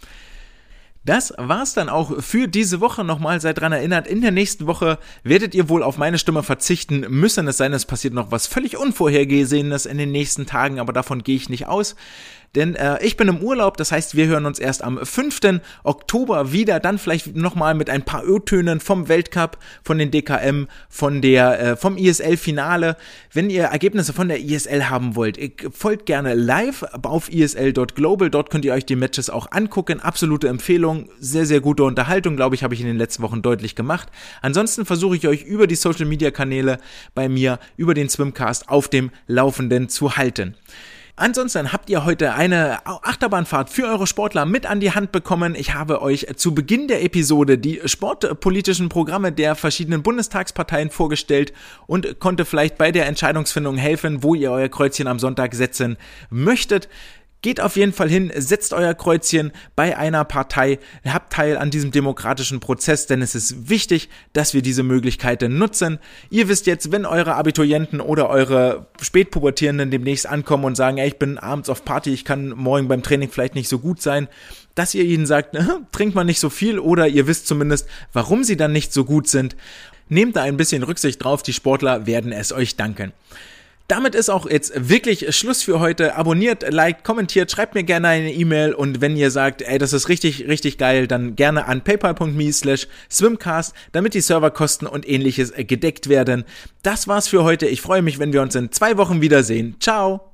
Das war's dann auch für diese Woche. Nochmal seid dran erinnert, in der nächsten Woche werdet ihr wohl auf meine Stimme verzichten müssen. Es sei denn, es passiert noch was völlig Unvorhergesehenes in den nächsten Tagen, aber davon gehe ich nicht aus denn äh, ich bin im Urlaub, das heißt, wir hören uns erst am 5. Oktober wieder, dann vielleicht nochmal mit ein paar Ö-Tönen vom Weltcup, von den DKM, von der, äh, vom ISL-Finale. Wenn ihr Ergebnisse von der ISL haben wollt, folgt gerne live auf isl.global, dort könnt ihr euch die Matches auch angucken. Absolute Empfehlung, sehr, sehr gute Unterhaltung, glaube ich, habe ich in den letzten Wochen deutlich gemacht. Ansonsten versuche ich euch über die Social-Media-Kanäle bei mir, über den Swimcast auf dem Laufenden zu halten. Ansonsten habt ihr heute eine Achterbahnfahrt für eure Sportler mit an die Hand bekommen. Ich habe euch zu Beginn der Episode die sportpolitischen Programme der verschiedenen Bundestagsparteien vorgestellt und konnte vielleicht bei der Entscheidungsfindung helfen, wo ihr euer Kreuzchen am Sonntag setzen möchtet. Geht auf jeden Fall hin, setzt euer Kreuzchen bei einer Partei, habt Teil an diesem demokratischen Prozess, denn es ist wichtig, dass wir diese Möglichkeiten nutzen. Ihr wisst jetzt, wenn eure Abiturienten oder eure Spätpubertierenden demnächst ankommen und sagen, ey, ich bin abends auf Party, ich kann morgen beim Training vielleicht nicht so gut sein, dass ihr ihnen sagt, trinkt man nicht so viel oder ihr wisst zumindest, warum sie dann nicht so gut sind. Nehmt da ein bisschen Rücksicht drauf, die Sportler werden es euch danken. Damit ist auch jetzt wirklich Schluss für heute. Abonniert, liked, kommentiert, schreibt mir gerne eine E-Mail und wenn ihr sagt, ey, das ist richtig, richtig geil, dann gerne an paypal.me slash swimcast, damit die Serverkosten und ähnliches gedeckt werden. Das war's für heute. Ich freue mich, wenn wir uns in zwei Wochen wiedersehen. Ciao!